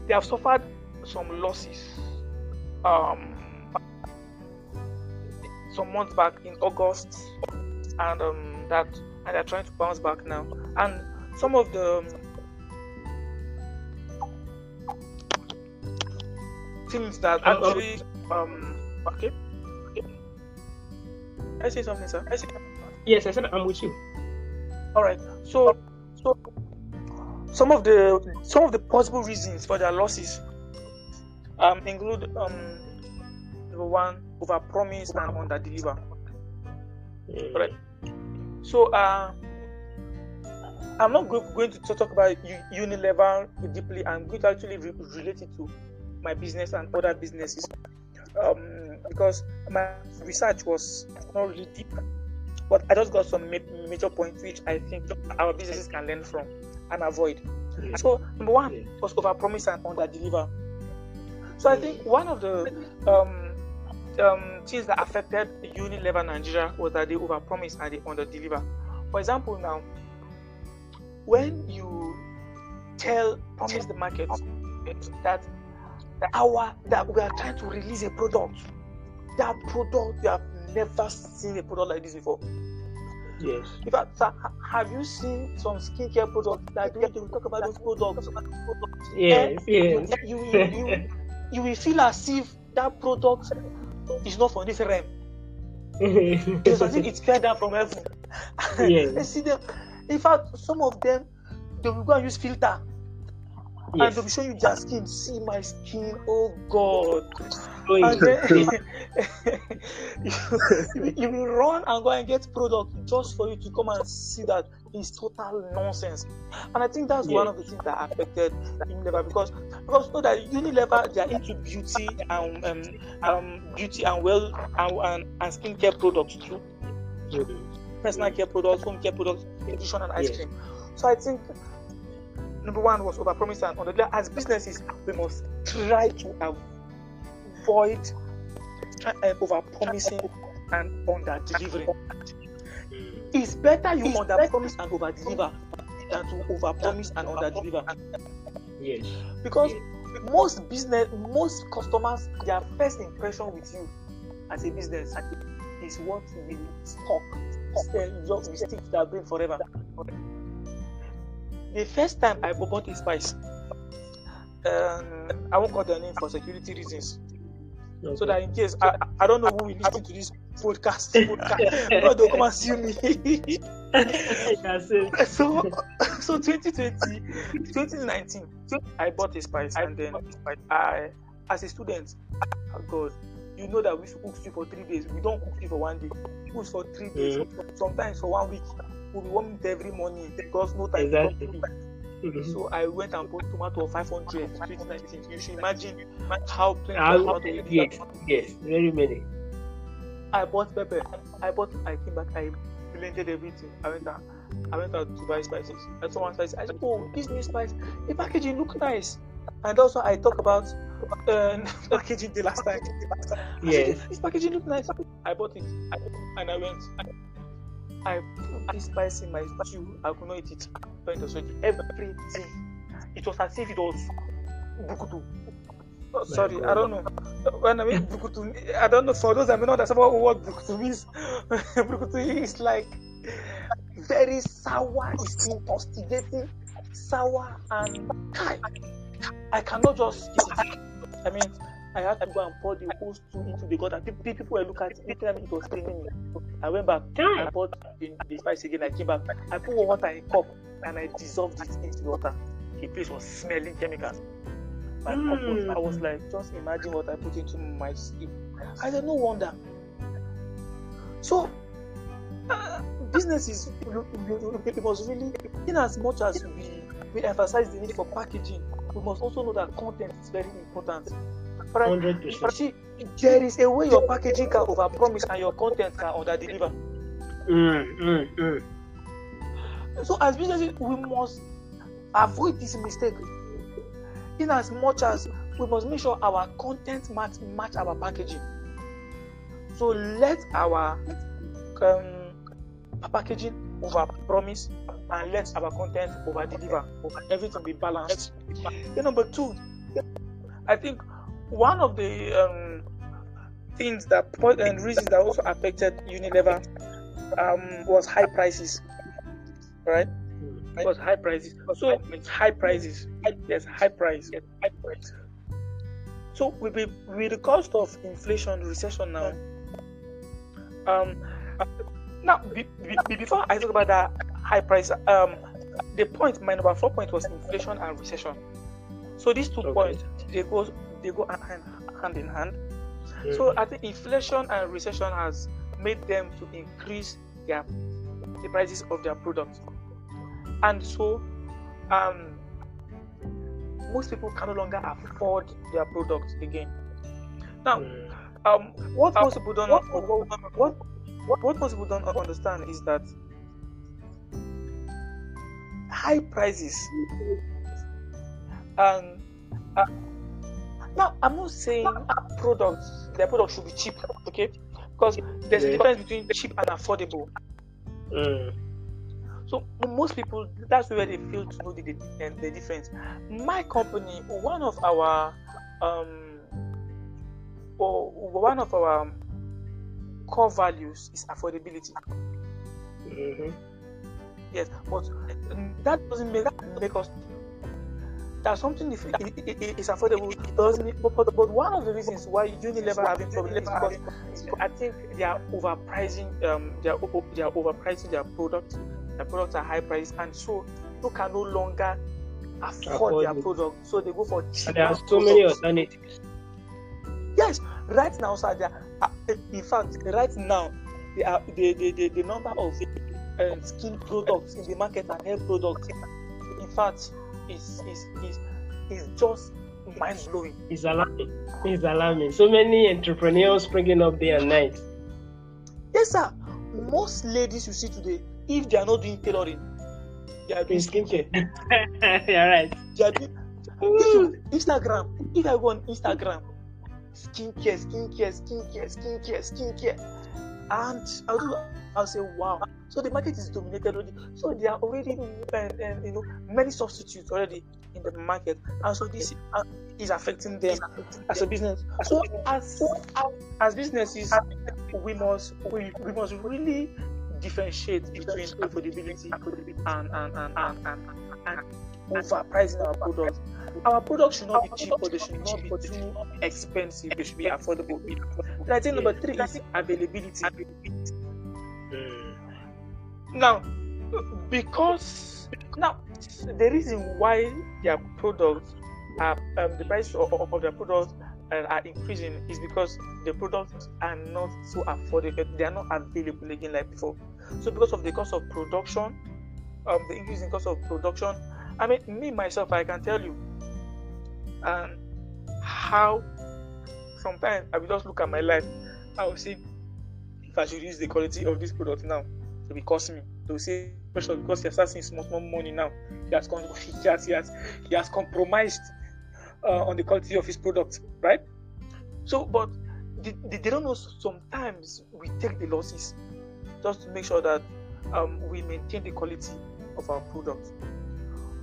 they have suffered some losses um, some months back in August, and um, that and they're trying to bounce back now. And some of the um, things that actually um okay. I say something, sir. I say yes. I said I'm with you. All right. So, so some of the some of the possible reasons for their losses um include um number one over promise and under deliver. Mm. Right. So uh I'm not going to talk about Unilever deeply. I'm going to actually re- relate it to my business and other businesses um, because my research was not really deep, but I just got some ma- major points which I think our businesses can learn from and avoid. So number one was overpromise and under deliver. So I think one of the um, um, things that affected Unilever Nigeria was that they overpromise and they underdeliver. For example, now when you tell, promise the market that our that we are trying to release a product. That product you have never seen a product like this before. Yes. In fact, sir, have you seen some skincare products that they will talk about those products? Yes, yes. You, you, you, you will feel as if that product is not for this realm. it's as if it's fell down from heaven. Yes. I see them. In fact, some of them they will go and use filter and yes. they'll be showing you their skin. See my skin, oh God. And then you, you will run and go and get product just for you to come and see that it's total nonsense. And I think that's one of the things that affected Unilever because because know that Unilever they are into beauty and um, um beauty and well and, and, and skincare products too personal care products, home care products, nutrition and ice Yes. cream. So I think number one was overpromise and on the other as businesses we must try to avoid uh, overpromising and under delivering. It's better you under promise and over deliver than to over promise and under deliver. Yes. because most business most customers their first impression with you as a business is what will stock sell your will stick to their brain forever the first time i bought a spice um, i won't call their name for security reasons. So that in case i i don't know who will listen to this podcast podcast. They'll come and sue me. So so 2020 2019 i bought a spice and then i as a student oh god you know that we should cook stew for three days. We don't cook stew for one day. We cook for three days sometimes for one week be warming it every morning because no time Exactly. Mhm. so i went and bought tomato of 500 2019 you should imagine how plenty How- of tomato yes, yes, very many. I bought pepper. I bought. I came back. I blended everything. I went out. I went out to buy spices. I saw one spice. I said, "Oh, this new spice. The packaging look nice." And also, I talk about uh, packaging the last time. I said, Yes. this packaging look nice. I bought it, I, and I went. I put this spice in my stew. I could not eat it. Went to search everything. It was as if it was bukutu. Oh, sorry, I don't know. When I mean bukutu, I don't know. For those that may not understand what, what bukutu means, bukutu is like very sour. It's intoxicating, sour, and. I cannot just eat it. I mean, I had to go and pour the whole stew into the gutter. People, people were looking at it, looking at me, it was paining me. I went back, I poured the, the spice again. I came back, I put water in a cup, and I dissolved it into the water. The place was smelling chemicals. My cup was, I was like, just imagine what I put into my stew. I said, no wonder. So, uh, businesses, we must really, in as much as we, we emphasize the need for packaging, we must also know that content is very important. Right? Hundred You percent. see, there is a way your packaging can overpromise and your content can underdeliver. Mm, mm, mm. So as businesses, we must avoid this mistake. In as much as we must make sure our content match match our packaging. So let our um, packaging over promise and let our content over deliver. Everything be balanced. Then number two, I think one of the um, things that point and reasons that also affected Unilever um, was high prices, right? It was high prices. So it's high prices. There's high price. High price. So with the, with the cost of inflation, recession now, um, now be, be, before I talk about that high price, um, the point my number four point was inflation and recession. So these two Okay. points they go they go hand, hand in hand. So. I think inflation and recession has made them to increase their the prices of their products, and so um, most people can no longer afford their products again. Now, um, what most people don't what, what, what, what most people don't understand is that high prices and uh, now I'm not saying products their products should be cheap, okay? Because there's a difference between cheap and affordable. Mm. So most people, that's where they feel to know the, the, the difference. My company, one of our um, or one of our core values is affordability. Mm-hmm. Yes, but that doesn't make make us that something is affordable it doesn't make, but, but one of the reasons why Unilever having problems is because I think they are overpricing um they are they are overpricing their products their products are high priced and so people can no longer afford, afford their product so they go for cheaper and there are so products. many alternatives yes right now sir there are, in fact right now the, the, the, the, the number of uh, skin products in the market and hair products in fact is is is is just mind blowing. It's alarming. It's alarming. So many entrepreneurs springing up day and night. Yes, sir. Most ladies you see today, if they are not doing tailoring, they are doing skincare. You're right. They are doing Instagram. If I go on Instagram, skincare, skincare, skincare, skincare, skincare, and I'll do I'll say, wow. So the market is dominated already. So there are already and, and you know many substitutes already in the market, and so this uh, is affecting them as a business. So as as businesses, we must we, we must really differentiate between affordability and and and and, and, and overpricing our products. Our products should not be cheap, but they should not be too expensive. They should be affordable. And I think number three is availability. Now, because now the reason why their products are um, the price of, of, their products uh, are increasing is because the products are not so affordable. They are not available again like before. So because of the cost of production, um, the increase in cost of production. I mean, me myself, I can tell you, um, how sometimes I will just look at my life. I will see if I should use the quality of this product now to be cost me. To say special because he has seen small small money now. He has, he has, he has, he has compromised uh, on the quality of his product, right? So, but they, they, don't know sometimes we take the losses just to make sure that um, we maintain the quality of our product.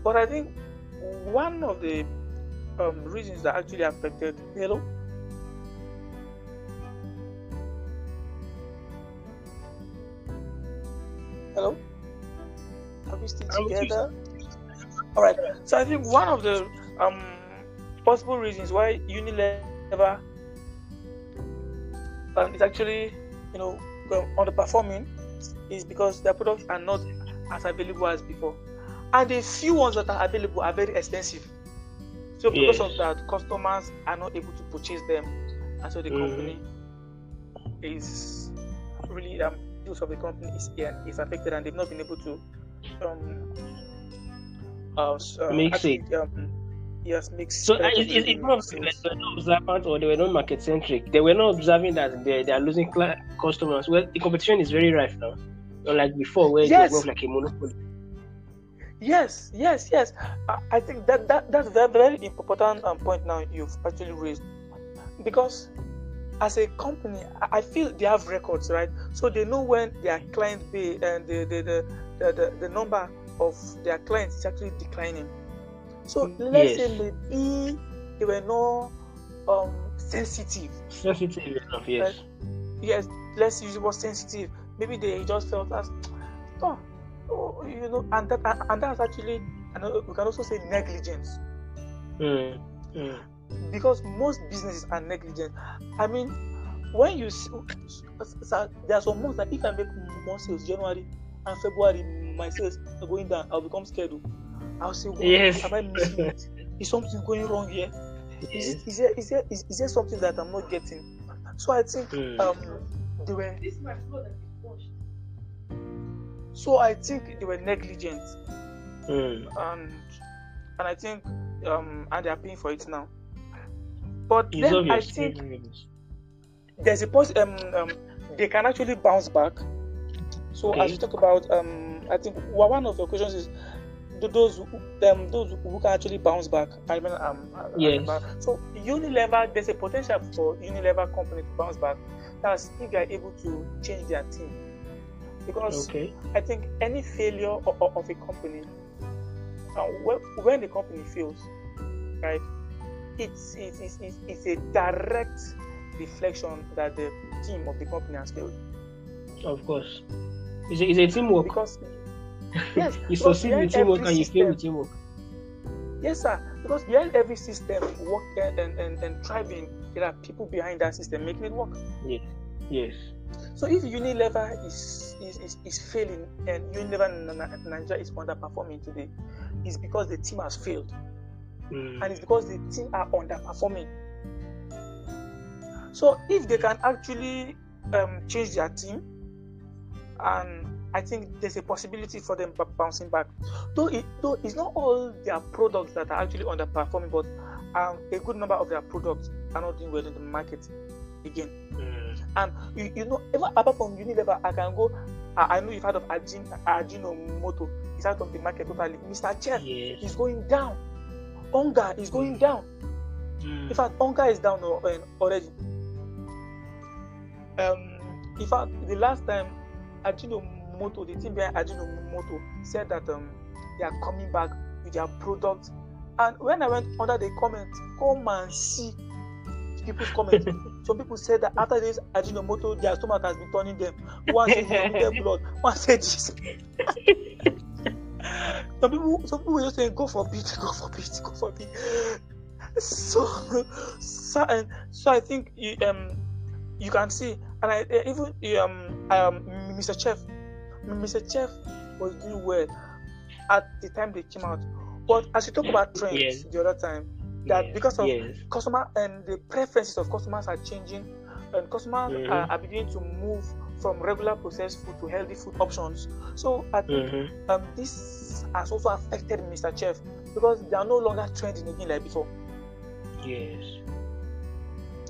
But I think one of the um, reasons that actually affected hello Hello? Are we still together? All right. So I think one of the um, possible reasons why Unilever um, is actually, you know, underperforming is because their products are not as available as before, and the few ones that are available are very expensive. So because yes. of that, customers are not able to purchase them, and so the mm-hmm. company is really um, of the company is, is affected and they've not been able to um, uh, uh, make actually, it. Um, yes, mix. So uh, it, it, it was like they were not observant or they were not market centric. They were not observing that they, they are losing cl- customers. Well, the competition is very rife now, unlike before where yes. it was like a monopoly. Yes, yes, yes. I, I think that, that that's a very, very important um, point now you've actually raised because as a company, I feel they have records, right? So they know when their client pay and the the, the, the, the, the number of their clients is actually declining. So mm, let's yes. say maybe they were not um, sensitive. Sensitive enough, yes. Right? Yes, let's use the word sensitive. Maybe they just felt as, oh, oh you know, and that and that's actually, and we can also say negligence. Mm. Mm because most businesses are negligent. I mean, when you see, there are some months that if I make more sales January and February, my sales are going down, I'll become scared. I'll say, well, yes. am I missing it? Is something going wrong here? Is, it, is, there, is, there, is, is there something that I'm not getting? So I think mm. um, they were. This is my floor that is washed. So I think they were negligent, mm. and and I think um, and they are paying for it now. But it's then I think there's a poss- um, um, they can actually bounce back. So okay. as you talk about, um, I think one of the questions is those who, um, those who can actually bounce back. I mean, um, yes. So Unilever, there's a potential for Unilever company to bounce back. That's if they are able to change their team. because Okay. I think any failure of, of a company, uh, when, when the company fails, right, it's, it's, it's, it's, it's a direct reflection that the team of the company has failed. Of course. It's a, it's a teamwork. Because, yes, you succeed with teamwork and you fail with teamwork. Yes, sir. Because behind every system working and, and, and, thriving, there are people behind that system making it work. Yes. Yes. So if Unilever is is, is, is failing and Unilever Nigeria is underperforming today, it's because the team has failed. Mm. and it's because the team are underperforming. So if they can actually um, change their team, and I think there's a possibility for them bouncing back. Though it though it's not all their products that are actually underperforming, but um, a good number of their products are not doing well in the market again. Mm. And you, you know, even apart from Unilever, I can go. I, I know you've heard of Ajin, Ajinomoto. It's out of the market totally. Mr. Chef Yes. is going down. Onga is going down. Mm. In fact, Onga is down uh, already. Um, in fact, the last time Ajinomoto, the team behind Ajinomoto, said that um, they are coming back with their product. And when I went under the comment, come and see people's comments. Some people said that after this Ajinomoto, their stomach has been turning them. One said they blood. One said this. some people, some people just saying, "Go for it, go for it, go for it." So, so, and so I think you, um, you can see, and I uh, even um, um, Mr. Chef, Mr. Chef was doing well at the time they came out. But as you talk about trends Yes. the other time, that Yes. because of yes. customer and the preferences of customers are changing and customers Mhm. are, are beginning to move from regular processed food to healthy food options so i think Mhm. um, this has also affected mr chef because they are no longer trending again like before Yes.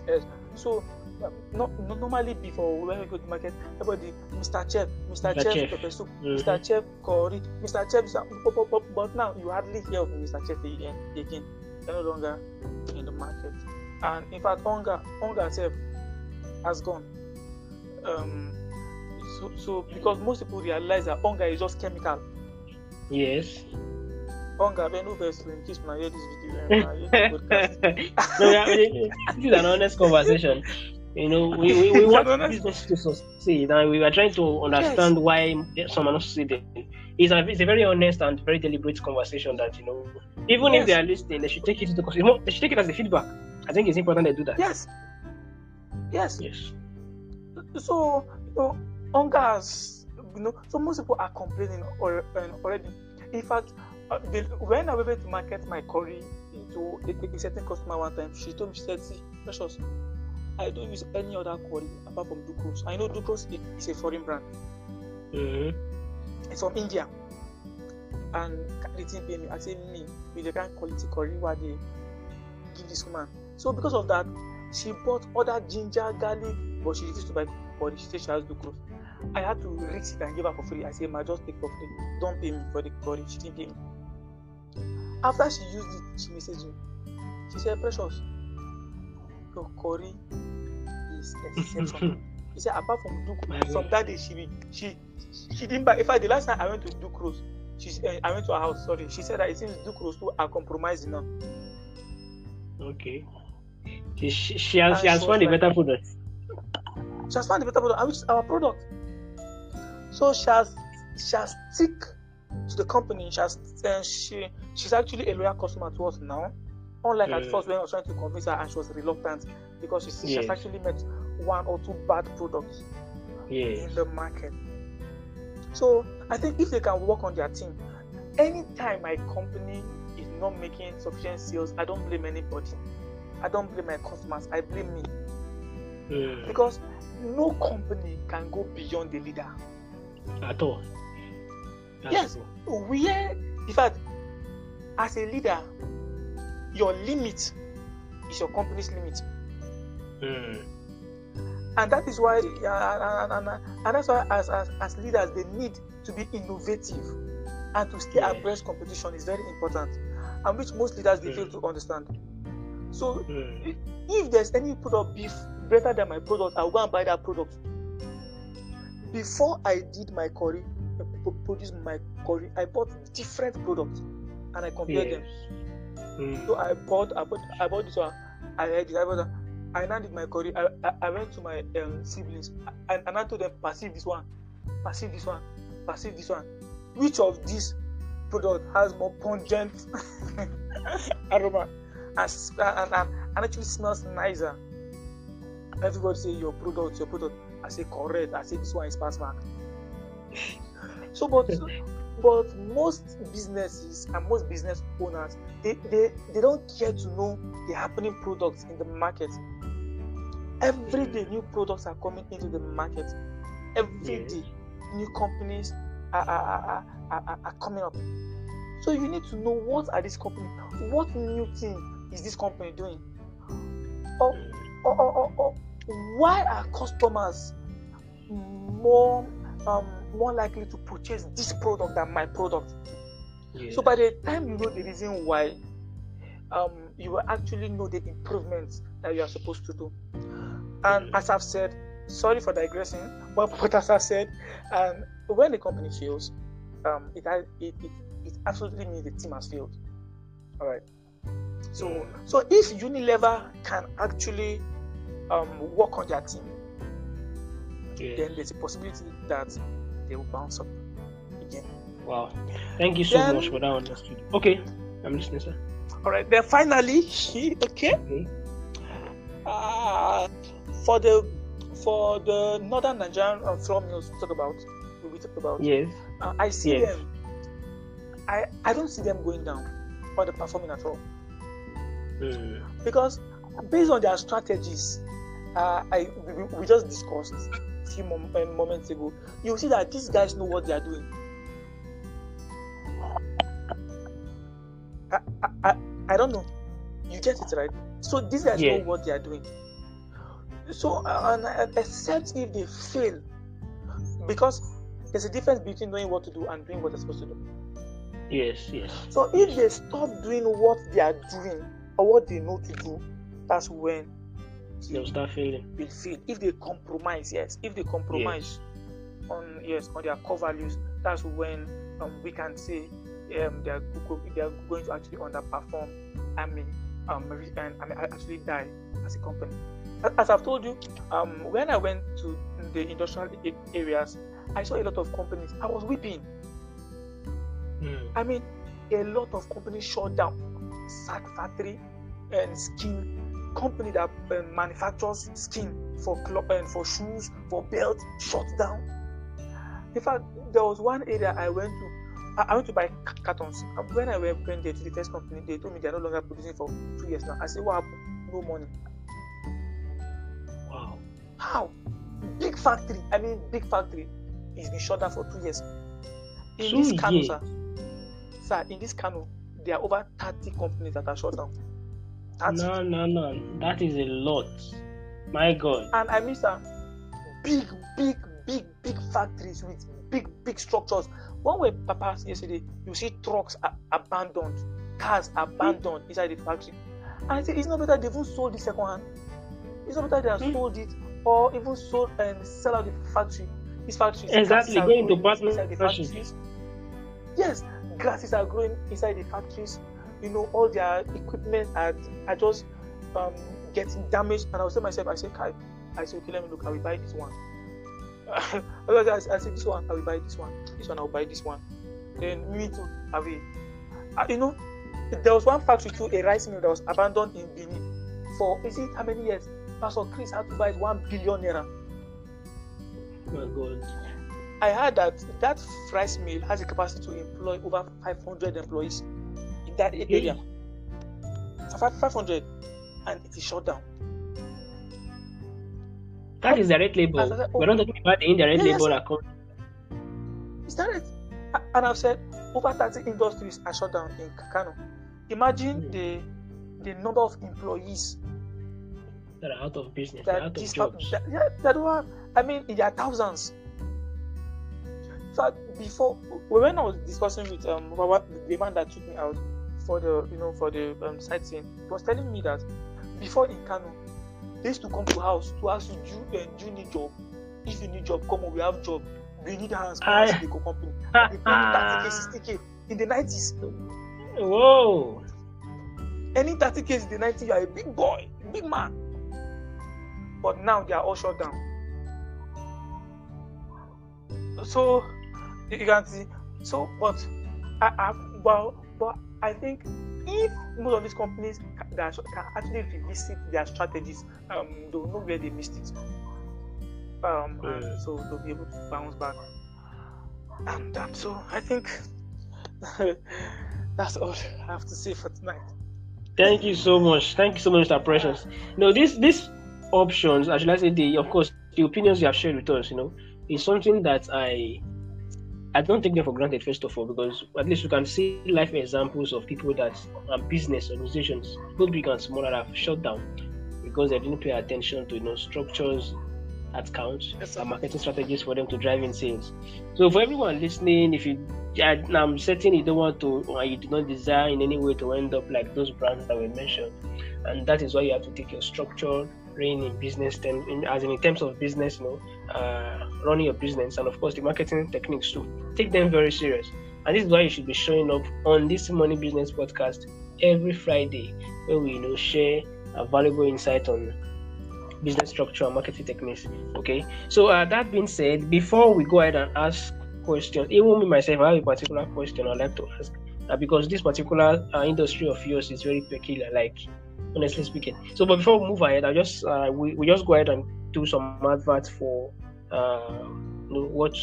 Yes. so um, no, no, normally before when we go to market everybody mr chef mr, Mr. chef, Chef. pepper soup Mhm. mr chef curry mr chef but, but, but, but now you hardly hear of mr chef again again they're no longer in the market and in fact Onga Onga itself has gone um so so because most people realize that Onga is just chemical Yes. Onga abeg no vex in case una hear this video um, na hear the no, yeah, this is an honest conversation. You know, we, we, we want business to succeed, and we are trying to understand why some are not succeeding. It's a, it's a very honest and very deliberate conversation that you know, even Yes. if they are listening, they should take it into consideration. They should take it as a feedback. I think it's important they do that. yes yes Yes. so you know Onga has you know so most people are complaining or, um, already. In fact uh, when i went to market my curry to a, a certain customer one time she told me she said see precious i don't use any other curry apart from ducros i know ducros is a foreign brand. Mhm. it's from india. And the thing pay me i say me with the kind quality curry wey i dey give this woman. So because of that she bought other ginger garlic but she refused to buy curry. She say she has ducros i had to rinse it and give her for free. I say ma just take for free. Don't pay me for the curry she didn't pay me. After she used it she message me. She said, precious your curry is exceptional. She say apart from ducros from that day she she she didn't buy in fact the last time i went to ducros she uh, i went to her house sorry. She said that it seems ducros too are compromising now. Okay. She, she, she has she has found a better product. she has found a better product. Which is our product so she has she has stick to the company she has uh, she she's actually a loyal customer to us now unlike at Mm. first when i was trying to convince her and she was reluctant because she, she has actually met one or two bad products Yes. in the market. So I think if they can work on their team, anytime my company is not making sufficient sales, I don't blame anybody. I don't blame my customers. I blame me Mm. because no company can go beyond the leader. At all. That's Yes. Where, in fact, as a leader, your limit is your company's limit. Mm. and that is why uh, and, and, and, that's why as, as as leaders they need to be innovative and to stay Yeah. abreast competition is very important and which most leaders they Mm. fail to understand so Mm. if there's any product beef better than my product i'll go and buy that product before I did my curry, produce my curry, I bought different products and I compared Yes. them. Mm. So I bought, I bought, I bought this one. I had it. I bought. that. I now did my curry. I, I, I went to my um, siblings and, and I told them, perceive this one, perceive this one, perceive this one. Which of these product has more pungent aroma and, and, and, and actually smells nicer? Everybody say your product, your product. I say correct. I say this one is pass mark. So, but but most businesses and most business owners they, they they don't care to know the happening products in the market every day new products are coming into the market Every day, Yes. new companies are, are, are, are, coming up so you need to know what are these companies what new thing is this company doing or, or, or, or why are customers more um, more likely to purchase this product than my product Yes. so by the time you know the reason why, um, you will actually know the improvements that you are supposed to do. And as I've said, sorry for digressing, but but as I said, um, when the company fails, um, it, it, it it absolutely means the team has failed. All right. So so if Unilever can actually um, work on their team, then there's a possibility that they will bounce up again. Wow. Thank you so Then- much for that understood. Okay. I'm listening, sir. All right. Then finally, okay. Okay. Uh, for the for the northern Nigerian uh, flour mills we talk about, we talk about. Yes. Uh, I see Yes. them. I I don't see them going down or the performing at all Mm. because based on their strategies, uh, I we, we just discussed a few mom, uh, moments ago. You see that these guys know what they are doing. I, I, I, don't know. You get it right. So these guys Yeah. know what they are doing. So uh, and, uh, except if they fail, because there's a difference between knowing what to do and doing what they're supposed to do. Yes. Yes. So if they stop doing what they are doing or what they know to do, that's when They'll start failing. will fail. If they compromise, yes. If they compromise on yes on their core values, that's when um, we can say um, they are they are going to actually underperform. I mean, um, and I mean actually die as a company. As I've told you, um, when I went to the industrial areas, I saw a lot of companies. I was weeping. Mm. I mean, a lot of companies shut down. Sack factory and skin company that uh, manufactures skin for clo- and for shoes, for belts, shut down. In fact, there was one area I went to. I, I went to buy cartons. When I went there to the first company, they told me they're no longer producing for two years now. I said, "What happened? No money. Wow. How? Big factory. I mean, big factory. It's been shut down for two years. In Two this years? sir, sir, in this Kano, there are over 30 companies that are shut down. 30. No, no, no. That is a lot. My God. And I mean, sir, big, big, big, big factories with big, big structures. When we passed yesterday, you see trucks are abandoned, cars abandoned inside the factory. And I say, it's not better they even sold it second hand. It's not better they have Hmm. sold it or even sold and sell out the factory. These factories. Exactly, going to partner the factories. Yes, grasses are growing inside the factories. You know, all their equipment are, are just um, getting damaged. And I was saying myself, I said, Kai, I said, okay, let me look. I will buy this one. I, I said, this one, I will buy this one. This one, I will buy this one. Then me too, I will. Uh, you know, there was one factory too, a rice mill that was abandoned in Benin for is it how many years? Pastor Chris had to buy it one billion naira. My God. I heard that that rice mill has the capacity to employ over 500 employees that area. Five- 500, and it is shut down. That is direct labor. Said, We're not talking about the indirect yes. labor comes. Is that it? And I've said over 30 industries are shut down in Kano. Imagine Hmm. the the number of employees that are out of business, that out of jobs. that, yeah, that don't I mean, in their thousands. In fact, before when I was discussing with um the man that took me out for the you know for the um, sightseeing, he was telling me that before in Kano, they used to come to house to ask you, do you, uh, do you need job? if you need job, come on, we have job. We need hands. I- Come on, company. We pay 30k, 60k in the 90s. Whoa. Any 30k in the 90s, you are a big boy, big man. But now they are all shut down. So you you can see. So, but I, I well, but I think if most of these companies that can actually revisit their strategies, um, they'll know where they missed it. Um, Mm. so they'll be able to bounce back. And um, so I think that's all I have to say for tonight. Thank you so much. Thank you so much, Mr. Precious. No, this this options, as I say, the of course the opinions you have shared with us, you know, is something that I I don't take them for granted first of all because at least you can see life examples of people that are business organizations, both big and small, that have shut down because they didn't pay attention to you know structures that count Yes, and marketing strategies for them to drive in sales. So for everyone listening, if you I'm certain you don't want to or you do not desire in any way to end up like those brands that were mentioned. And that is why you have to take your structure reign in business term in, as in, in terms of business, you know, uh, running your business and of course the marketing techniques too. Take them very serious. And this is why you should be showing up on this money business podcast every Friday where we you know share a valuable insight on business structure and marketing techniques. Okay. So uh, that being said, before we go ahead and ask questions, even me myself, I have a particular question I'd like to ask. Uh, because this particular uh, industry of yours is very peculiar, like honestly speaking. So, but before we move ahead, I just uh, we, we just go ahead and do some adverts for uh, you know, what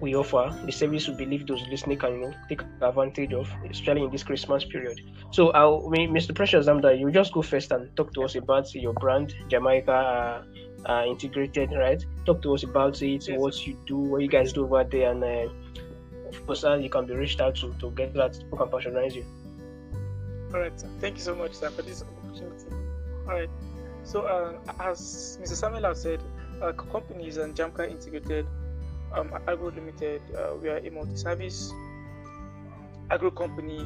we offer, the service we believe those listening can you know, take advantage of, especially in this Christmas period. So, I'll, Mr. Precious Zamda, you just go first and talk to us about your brand, Jamka uh, uh, Integrated, right? Talk to us about it, Yes. what you do, what you guys do over there, and uh, of course, uh, you can be reached out to to get that who can patronize you. All right, sir. Thank you so much, sir, for this opportunity. All right. So, uh, as Mr. Samuel has said, our co- company is an Jamka integrated um, agro limited. Uh, we are a multi-service agro company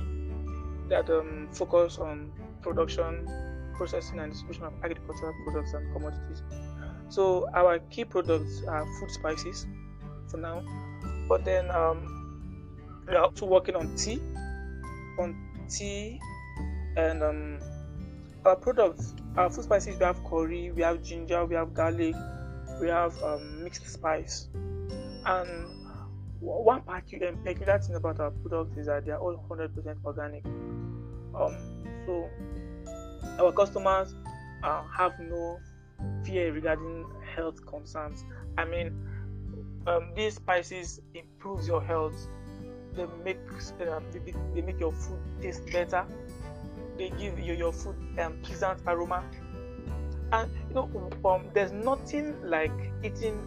that um, focus on production, processing, and distribution of agricultural products and commodities. So, our key products are food spices for now, but then um, we are also working on tea, on tea and um, our products, our food spices, we have curry, we have ginger, we have garlic, we have um, mixed spice. And one um, peculiar thing about our products is that they are all 100% organic. Um, so our customers uh, have no fear regarding health concerns. I mean, um, these spices improves your health. They make um, they, they make your food taste better they give you your food um, pleasant aroma. And you know um, there's nothing like eating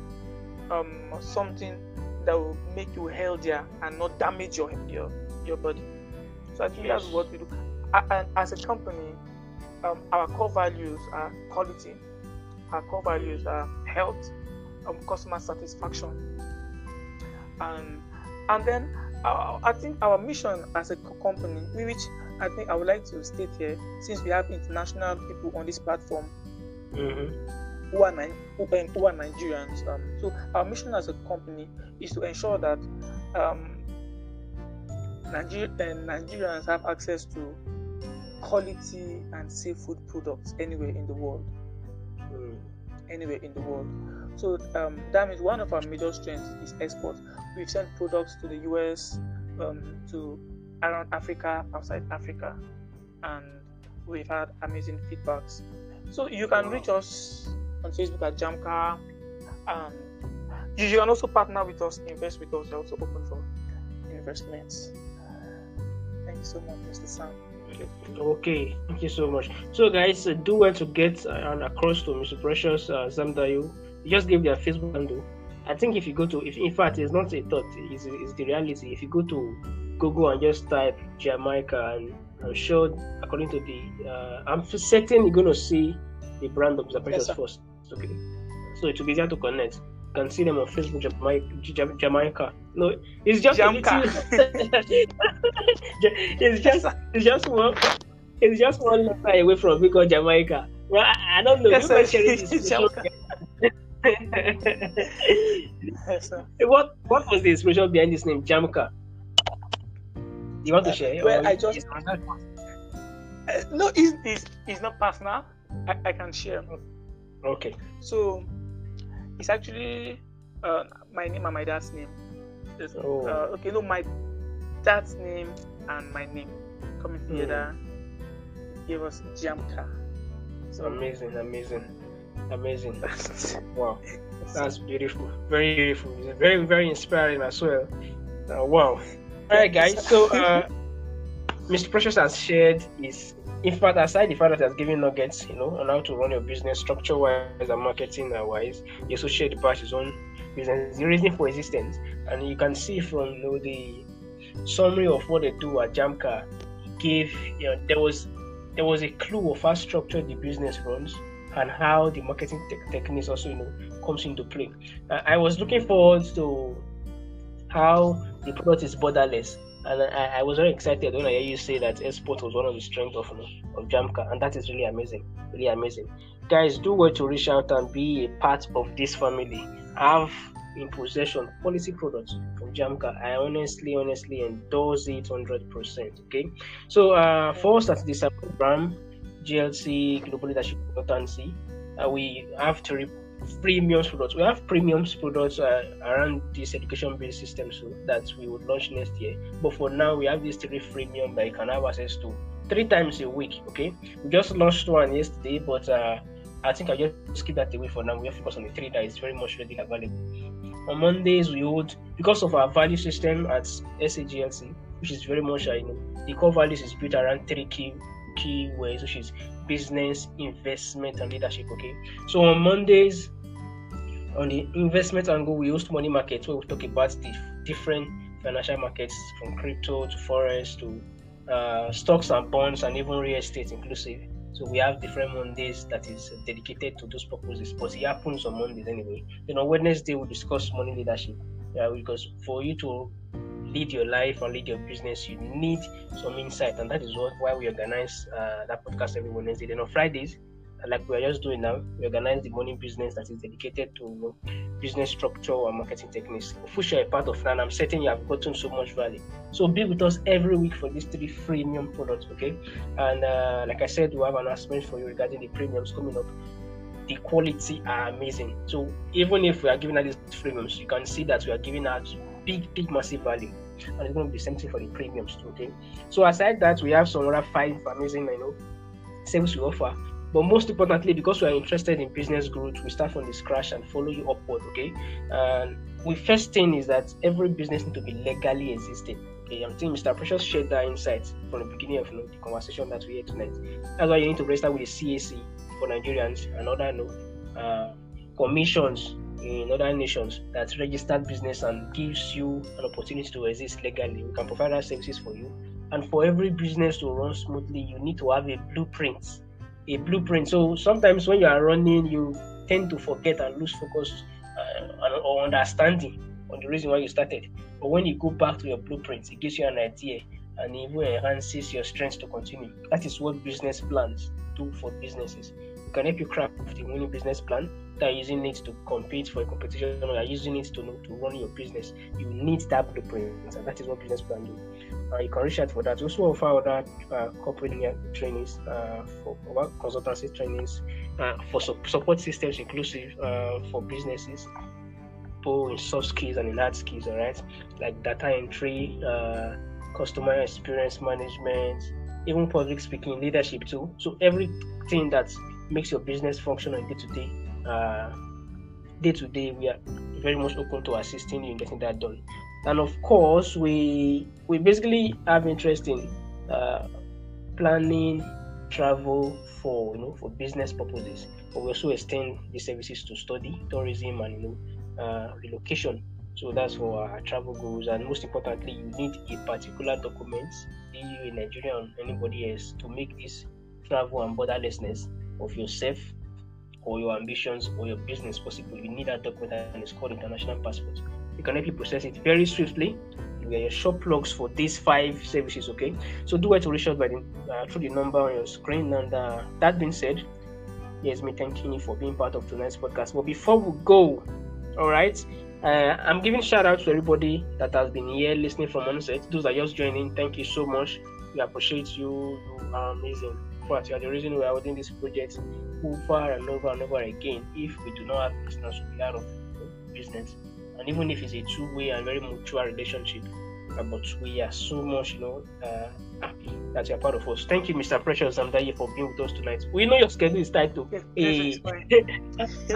um, something that will make you healthier and not damage your your, your body. So i think that's what we do. And as a company um, our core values are quality. Our core values are health um, customer satisfaction. And and then uh, I think our mission as a co- company, which I think I would like to state here, since we have international people on this platform Mm-hmm. who are, who, um, who are Nigerians. Um, so our mission as a company is to ensure that um, Niger- uh, Nigerians have access to quality and safe food products anywhere in the world. Anywhere in the world. So um, that means one of our major strengths is export. We've sent products to the US, um, to around Africa, outside Africa, and we've had amazing feedbacks. So you can reach us on Facebook at Jamka. Um, you can also partner with us, invest with us. We're also open for investments. Thank you so much, Mr. Sam. Okay, thank you so much. So, guys, uh, do well to get uh, and across to Mr. Precious uh, Zamdayo. You just give their Facebook handle. I think if you go to, if in fact, it's not a thought, it's, it's the reality. If you go to Google and just type Jamaica, and I'm sure, according to the, uh, I'm certain you're going to see the brand of. Precious sir. first. Okay, so it will be easier to connect. You can see them on Facebook, Jamaica. Jamaica. No, it's just Jamka. little- it's just it's just one it's just one letter away from call Jamaica. Well, I, don't know. Yes, sir. might share it It's Jamaica. media. So, what what was the inspiration behind this name, Jamka? You want to share? well, I just- is- was that- uh, no, it's, it's, it's not personal. I, I can share. Okay. So it's actually uh, my name and my dad's name. It's, Oh. uh, okay, no, my dad's name and my name coming Hmm. together gave us Jamka. So Amazing, amazing, amazing. Wow, that's beautiful. Very beautiful. It's very, very inspiring as well. Uh, wow. All right, guys. So, uh, Mr. Precious has shared his, in fact, aside the fact that he has given nuggets, you know, on how to run your business structure wise and marketing wise, he also shared about his own business, the reason for existence. And you can see from you know, the summary of what they do at Jamka, gave, you know, there was there was a clue of how structured the business runs and how the marketing te- techniques also, you know, comes into play. Uh, I was looking forward to how the product is borderless, and I, I was very excited when I hear you say that export was one of the strengths of, of Jamka, and that is really amazing, really amazing. Guys, do well to reach out and be a part of this family. Have in possession quality products from Jamka. I honestly, honestly endorse it 100%. Okay, so uh, for us at this program, GLC Global Leadership Consultancy, uh, we have three premium products. We have premium products uh, around this education-based system, so that we would launch next year. But for now, we have these three premium that you can have access to three times a week. Okay, we just launched one yesterday, but uh, I think I'll just keep that away for now. We have focus on the three that is very much readily available. On Mondays, we would because of our value system at SAGLC, which is very much, uh, you know, the core values is built around three key key ways, which is business, investment, and leadership. Okay, so on Mondays, on the investment angle, we host money markets where we talk about the different financial markets from crypto to forex to uh, stocks and bonds and even real estate inclusive. So we have different Mondays that is dedicated to those purposes, but it happens on Mondays anyway. Then on Wednesday we discuss money leadership. Yeah, because for you to lead your life and lead your business, you need some insight, and that is what why we organize uh, that podcast every Wednesday. Then on Fridays, like we are just doing now, we organize the morning business that is dedicated to you know, business structure and marketing techniques. You're a part of that. I'm certain you have gotten so much value. So be with us every week for these three premium products, okay? And uh, like I said, we have an announcement for you regarding the premiums coming up. The quality are amazing. So even if we are giving out these premiums, you can see that we are giving out big, big, massive value. And it's going to be the same thing for the premiums okay? So aside that, we have some other five amazing, you know, services we offer. But most importantly, because we are interested in business growth, we start from the scratch and follow you upward, okay? And the first thing is that every business needs to be legally existing. Okay, I'm thinking Mr. Precious shared that insight from the beginning of you know, the conversation that we had tonight. That's why you need to register with the CAC for Nigerians and other you know, uh, commissions in other nations that registered business and gives you an opportunity to exist legally. We can provide our services for you. And for every business to run smoothly, you need to have a blueprint. A blueprint. So sometimes when you are running, you tend to forget and lose focus uh, or understanding on the reason why you started. But when you go back to your blueprint, it gives you an idea and even enhances your strength to continue. That is what business plans do for businesses. It can help you craft the winning business plan that using it to compete for a competition or using it to, to run your business. You need that blueprint, and that is what business plan do. Uh, you can reach out for that. We also offer other uh, corporate trainings, uh, for consultancy trainings, uh, for su- support systems inclusive uh, for businesses, both in soft skills and in hard skills, all right? Like data entry, uh, customer experience management, even public speaking, leadership too. So everything that makes your business function on day to day, day to day, we are very much open to assisting you in getting that done. And of course, we we basically have interest in uh, planning travel for you know for business purposes, but we also extend the services to study, tourism, and you know uh, relocation. So that's for our travel goals. And most importantly, you need a particular document, be you a Nigerian or anybody else, to make this travel and borderlessness of yourself or your ambitions or your business possible. You need that document, and it's called international passport. You can help you process it very swiftly. We are your shop plugs for these five services. Okay, so do it to reach out by the, uh, through the number on your screen. And uh, that being said, Here's me thanking you for being part of tonight's podcast. But before we go, all right, uh, I'm giving shout out to everybody that has been here listening from onset. Those that are just joining, thank you so much. We appreciate you. You are amazing. For you are the reason we are doing this project over and over and over again. If we do not have business, we are out of business. And even if it's a two-way and very mutual relationship, but we are so much, you know, uh, happy that you're part of us. Thank you, Mr. Precious Amdaye, for being with us tonight. We know your schedule is tight too. Yes,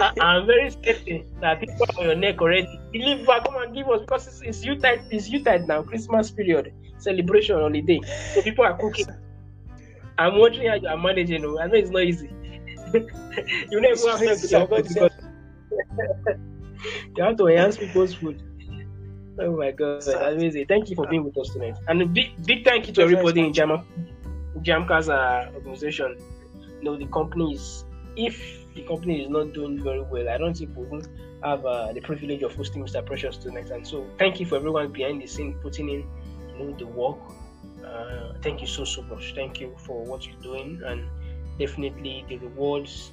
I'm very scared that people are on your neck already. Believe come and give us because it's, it's you tight, it's you tight now, Christmas period, celebration holiday. So people are cooking. I'm wondering how you are managing. I know it's not easy. you never have time to cook because you have to enhance people's food. Oh my god, amazing! Thank you for being with us tonight, and a big big thank you to everybody in Jam Jamka's uh, organization. You know the company is if the company is not doing very well, I don't think we will have uh, the privilege of hosting Mr. Precious tonight. And so thank you for everyone behind the scene putting in you know the work. Uh, thank you so so much. Thank you for what you're doing, and definitely the rewards.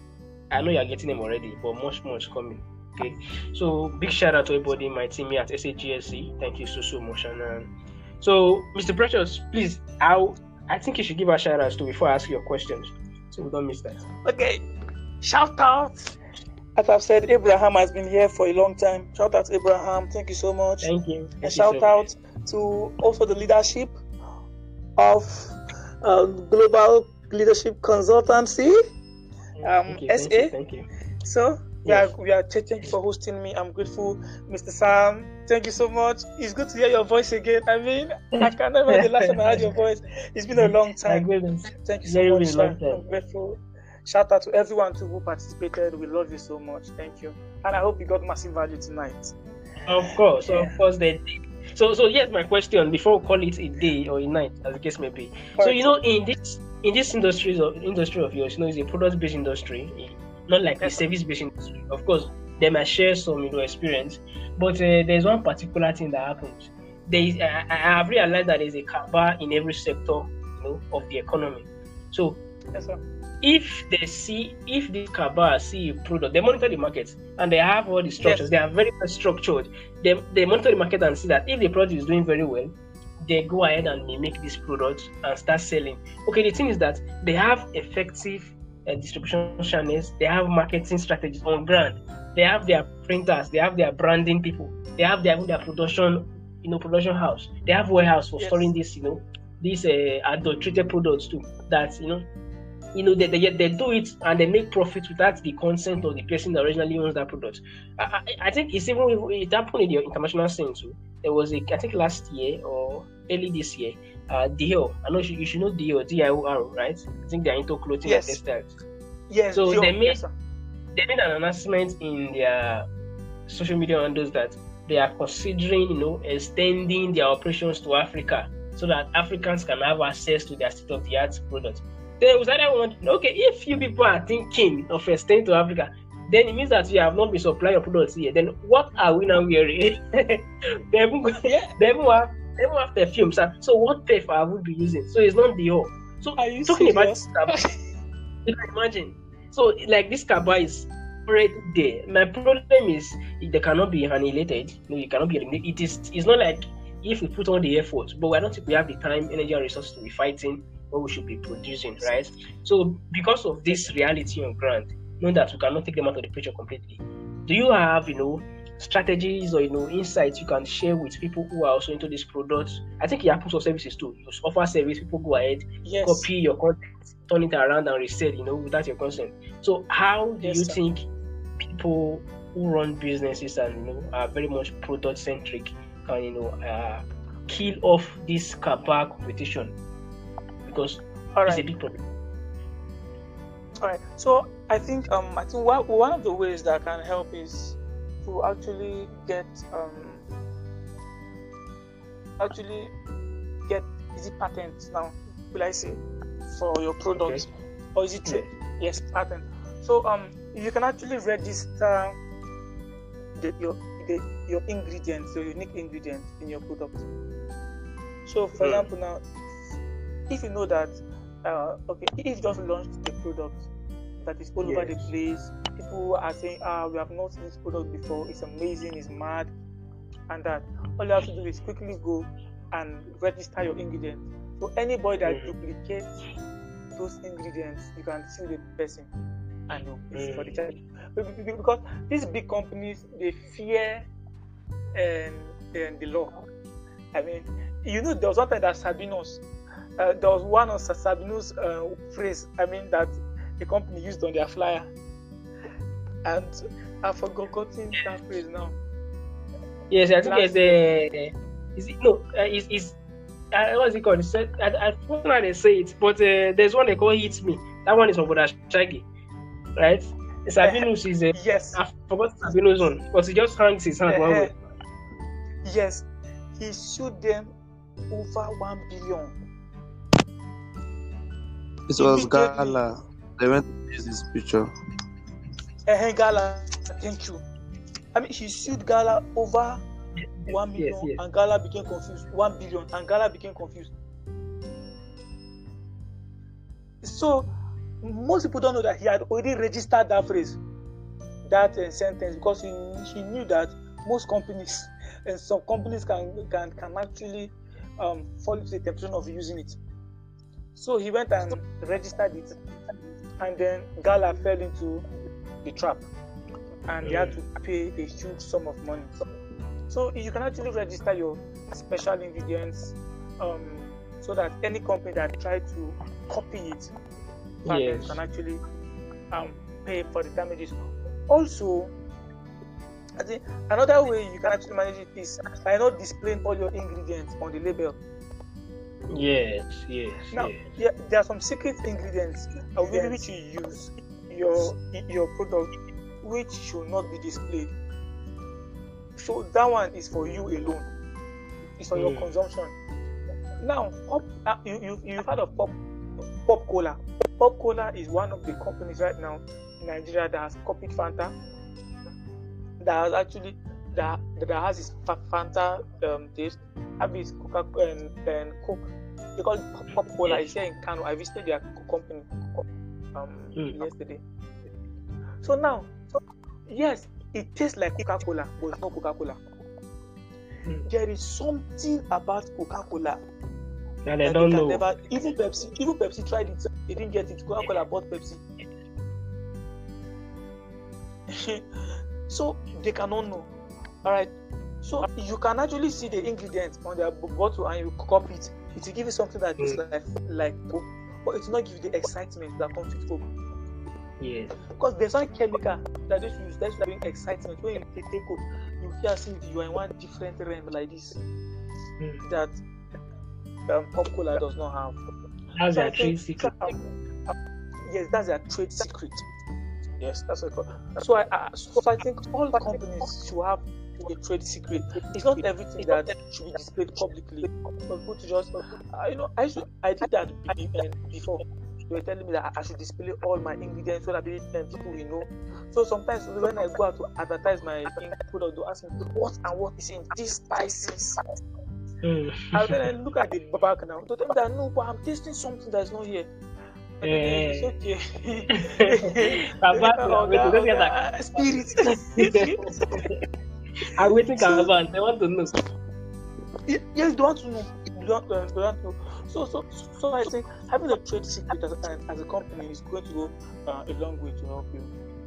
I know you're getting them already, but much more is coming. Okay, so big shout out to everybody in my team here at SAGLC. Thank you so so much. And um, so, Mr. Precious, please, I I think you should give a shout out to before I ask your questions, so we don't miss that. Okay, shout out. As I've said, Abraham has been here for a long time. Shout out to Abraham. Thank you so much. Thank you. Thank and shout so out much. to also the leadership of um, Global Leadership Consultancy, um, thank you, SA. Thank you, thank you. So we Yes. are we are thank you for hosting me. I'm grateful, Mr. Sam. Thank you so much. It's good to hear your voice again. I mean, I can't remember the last time I heard your voice. It's been a long time. Thank you Very, so much. very long time. I'm grateful. Shout out to everyone too who participated. We love you so much. Thank you. And I hope you got massive value tonight. Of course, Yeah. of course they did. So so here's my question before we call it a day or a night, as the case may be. So you know, in this in this industry of industry of yours, you know, it's a product based industry, not like a service based industry. Of course, they might share some you know experience, but uh, there's one particular thing that happens. There is I, I have realized that there's a cover in every sector, you know, of the economy. So Yes, if they see if this cabal see a product, they monitor the market and they have all the structures. Yes. They are very well structured. They, they monitor the market and see that if the product is doing very well, they go ahead and mimic this product and start selling. Okay, the thing is that they have effective uh, distribution channels. They have marketing strategies on ground. They have their printers. They have their branding people. They have their their production, you know, production house. They have warehouse for Yes. storing this, you know, these uh, adulterated products too. That you know you know they, they, they do it and they make profit without the consent of the person that originally owns that product i, I, I think it's even it happened in the international scene too there was a i think last year or early this year uh Dior. i know you should, you should know Dior, d-i-o-r right i think they're into clothing Yes. and textiles Yes. So they made- yes, they made an announcement in their social media handles that they are considering you know extending their operations to africa so that africans can have access to their state-of-the-art products there was either one okay if you people are thinking of extending to africa then it means that you have not been supplying your products here then what are we now wearing they even Yeah. they even have even have perfume sir. so what perfume I would be using so it's not the whole so Are you talking about serious? this you can imagine. So, like this Kaba is already there. My problem is they cannot be annihilated. No, you cannot be eliminated. It is. It's not like if we put on the effort, but I don't think we have the time, energy, and resources to be fighting what we should be producing, right? So, because of this reality on ground, knowing that we cannot take them out of the picture completely, do you have, you know, strategies or you know insights you can share with people who are also into this product? I think it happens for services too. You offer service, people go ahead Yes. copy your content, turn it around and resell, you know, without your consent. So how do Yes, you sir. think people who run businesses and you know are very much product centric can you know uh, kill off this kappa competition? Because All it's a big problem. All right. So I think um I think one, one of the ways that can help is to actually get um actually get is it patent now will I say for your product or is it trade? Yes, patent. So um you can actually register the, your the, your ingredients, your unique ingredients in your product. So for Hmm. example now if you know that uh, okay if you just launched the product that is all over the place. People are saying, ah, we have not seen this product before. It's amazing, it's mad, and that. All you have to do is quickly go and register your ingredients. So anybody that Mm. duplicates those ingredients, you can see the person and you pay for the Mm. charge. Be- be- be- Because these big companies they fear um, um, the law. I mean, you know, there was one time that Sabinus, uh, there was one of Sabinus's uh, phrase, I mean, that the company used on their flyer. And I've forgotten that phrase now. Yes, I think it's a. Is it no? Uh, is is uh, what's it called? It's, uh, I I forgot how they say it, but uh, there's one they call "Hit Me." That one is from Broda Shaggi, right? Sabinus is a. Yes. I forgot Sabinus one, but he just hangs his hand one Uh-huh. way. Yes. He sued them over one billion. It was Gala. They went to use this picture. Eh, Gala, thank you. I mean, he sued Gala over one million, Yes, yes. and Gala became confused. One billion, and Gala became confused. So, most people don't know that he had already registered that phrase, that uh, sentence, because he, he knew that most companies and some companies can can can actually um, fall into the temptation of using it. So he went and registered it, and then Gala fell into the trap, and he had to pay a huge sum of money. So you can actually register your special ingredients, um, so that any company that try to copy it, Yes. can actually um, pay for the damages. Also, I think another way you can actually manage it is by not displaying all your ingredients on the label. Yes, yes, Now, yes. yeah, there are some secret ingredients uh, with Yes. which you use your your product, which should not be displayed. So that one is for you alone. It's for your Mm. consumption. Now, pop, uh, you, you you've heard of pop pop cola. Pop cola is one of the companies right now in Nigeria that has copied Fanta. That has actually that that has its Fanta um, taste, have its Coca and, and Coke. They call it pop, cola. It's here in Kano. I visited their company um, Mm. yesterday. So now, yes, it tastes like Coca Cola, but it's not Coca Cola. Mm. There is something about Coca Cola that don't they know. can never. Even Pepsi, even Pepsi tried it. They didn't get it. Coca Cola bought Pepsi. so they cannot know. All right. So you can actually see the ingredients on their bottle and you copy it. It will give you something that is Mm. like like but it will not give you the excitement that comes with Coke. Yes. Because there's one chemical that they use that's bring excitement. When you take Coke, you feel as if you are in one different realm like this Mm. that um, pop cola does not have. That's So their trade secret. um, yes, that's their trade secret. Yes, that's what I call. So I, I so I think all the companies should have a trade secret. It's not everything that should be displayed publicly. For people to just, uh, you know, I should I did that before. They were telling me that I- should display all my ingredients so that people people will know. So sometimes when I go out to advertise my product, they ask me what and what is in these spices. Mm. And then I look at the back now. To tell me that no, but I'm tasting something that's not here. Eh. It's okay. Baba, wait, God, let's get God, Spirit. I'm waiting Calavan. I want to know. Yes, they want to know. They want, uh, they want to know. So, so, so I think having a trade secret as, as, as a company is going to go uh, a long way to help you,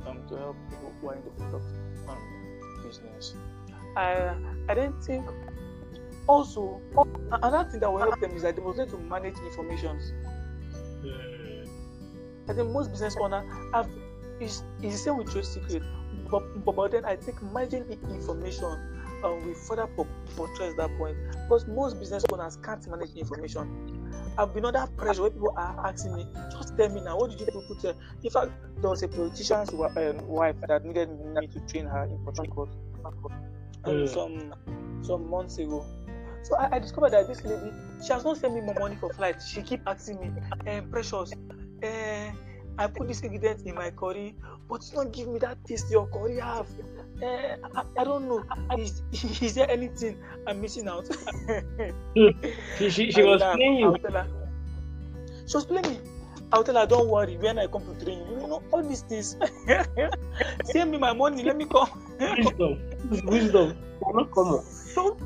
um, to help people who are in the product um, business. I, I don't think. Also, another thing that will help them is that they must learn to manage information. Mm. I think most business owners have is the same with trade secret, but, but, then I think managing i- information um, will further po- portray that point because most business owners can't manage information. I've been under pressure where people are asking me, just tell me now, what did you put there? In fact, there was a politician's um, wife that needed me to train her in Port Harcourt um, Mm. some some months ago. So I, I discovered that this lady, she has not sent me more money for flight. She keep asking me, eh, precious, eh, I put this ingredient in my curry, but it's not give me that taste your curry have. Eh, I, I don't know. Is, is there anything I'm missing out? She, she, she was laugh. playing you. tell her. She was playing me. I'll tell her, don't worry, when I come to train you, you know, all these things. Send me my money, let me come. Wisdom. Wisdom. They're not common. So,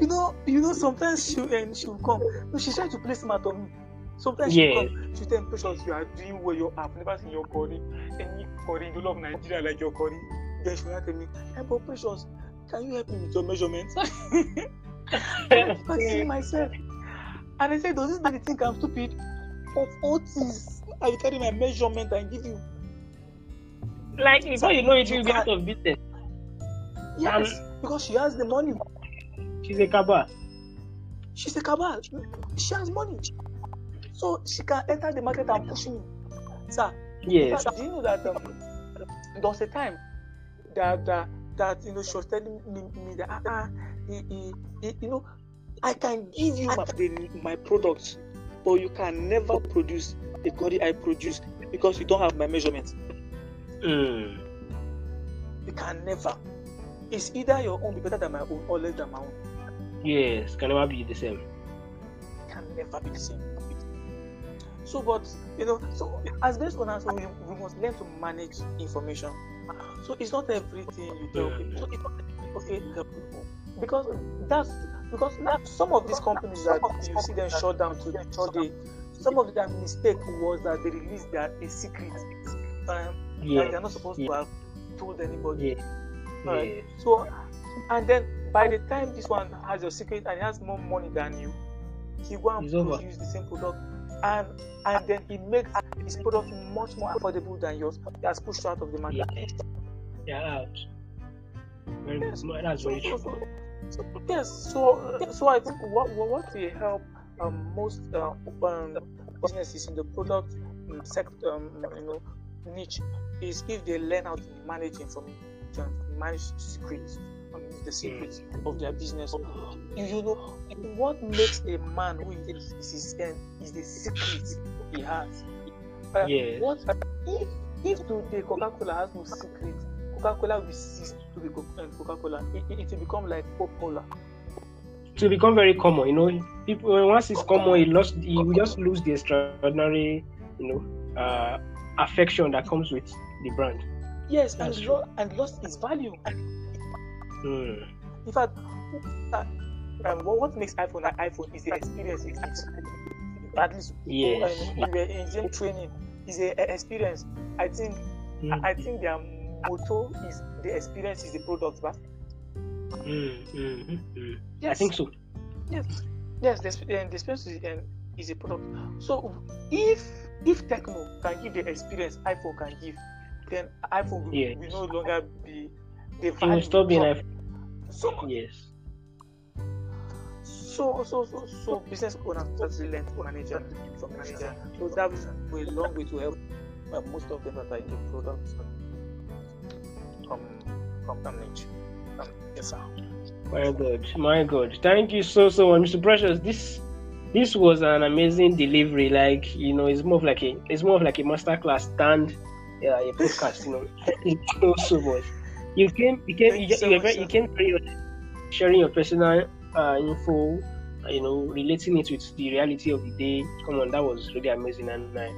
you know, you know, sometimes she and she will come. No, she's trying to play smart on me. Sometimes Yeah. come, she tell Precious, you are doing well, you have never seen your body. Any body, you love Nigeria like your body. Then she will tell me, hey, but Precious, can you help me with your measurements? I see myself. And I said, does this lady think I'm stupid? Of all things, I will carry my measurement and give you. Like before you know it, you'll be out of business. Yes, because she has the money. She's a cabal. She's a cabal. She has money. So she can enter the market and push me. Sir, Yes. do you know that um, there was a time that that, that you know she was telling me, me that ah, ah, he, he, he, you know I can give you my, the, my products, but you can never produce the body I produce because you don't have my measurements. Mm. You can never. It's either your own be better than my own or less than my own. Yes. Can never be the same. can never be the same. So, but you know, so as business owners, we, we must learn to manage information. So it's not everything you tell people. So it's not okay, because that's because now some of these companies that you see them shut down to today, some of their mistake was that they released their a secret um, that Yeah. they're not supposed Yeah. to have told anybody. Yeah. Yeah. So, and then by the time this one has your secret and he has more money than you, he go and produce the same product, and and then it makes his product much more affordable than yours. Has pushed out of the market. They're out. Very, Yes. that's very So, true. so, so, yes. So, so I think what what, will help um, most uh, um, businesses in the product um, sector, um, you know, niche, is if they learn how to manage information, manage um, the secrets of their business. You, you know, what makes a man who is is his end is the secret he has. Uh, Yes. What if if today Coca-Cola has no secret? Coca-Cola will cease to be uh, Coca-Cola. It, it, it will become like Coca-Cola. to become very common. You know, people once it's common, it lost. You just lose the extraordinary, you know, uh, affection that comes with the brand. Yes, and, lo- and lost its value. Mm. In fact, um, what, what makes iPhone an iPhone is the experience it gives. At least Yes. we in gym training is a, a experience. I think Mm. I, I think their motto is the experience is the product. But Mm, mm, mm, mm. I yes, think so. yes, yes, the, the experience is, um, is a product. So if if Tecno can give the experience iPhone can give, then iPhone will, Yes. will no longer be the It will value. stop being a So yes. So, so, so, so business owners just learn to manage and from manager. So that will a long way to help uh, most of them that are in the product from from from niche. Um, yes, sir. My God, my God. Thank you so so much, Mr. Precious. This this was an amazing delivery. Like you know, it's more of like a it's more of like a masterclass stand, yeah, a podcast. You know, thank you so much. You came, you came, you, so you, much, you came very much sharing your personal uh, info. uh, You know, relating it with the reality of the day. Come on, that was really amazing, and I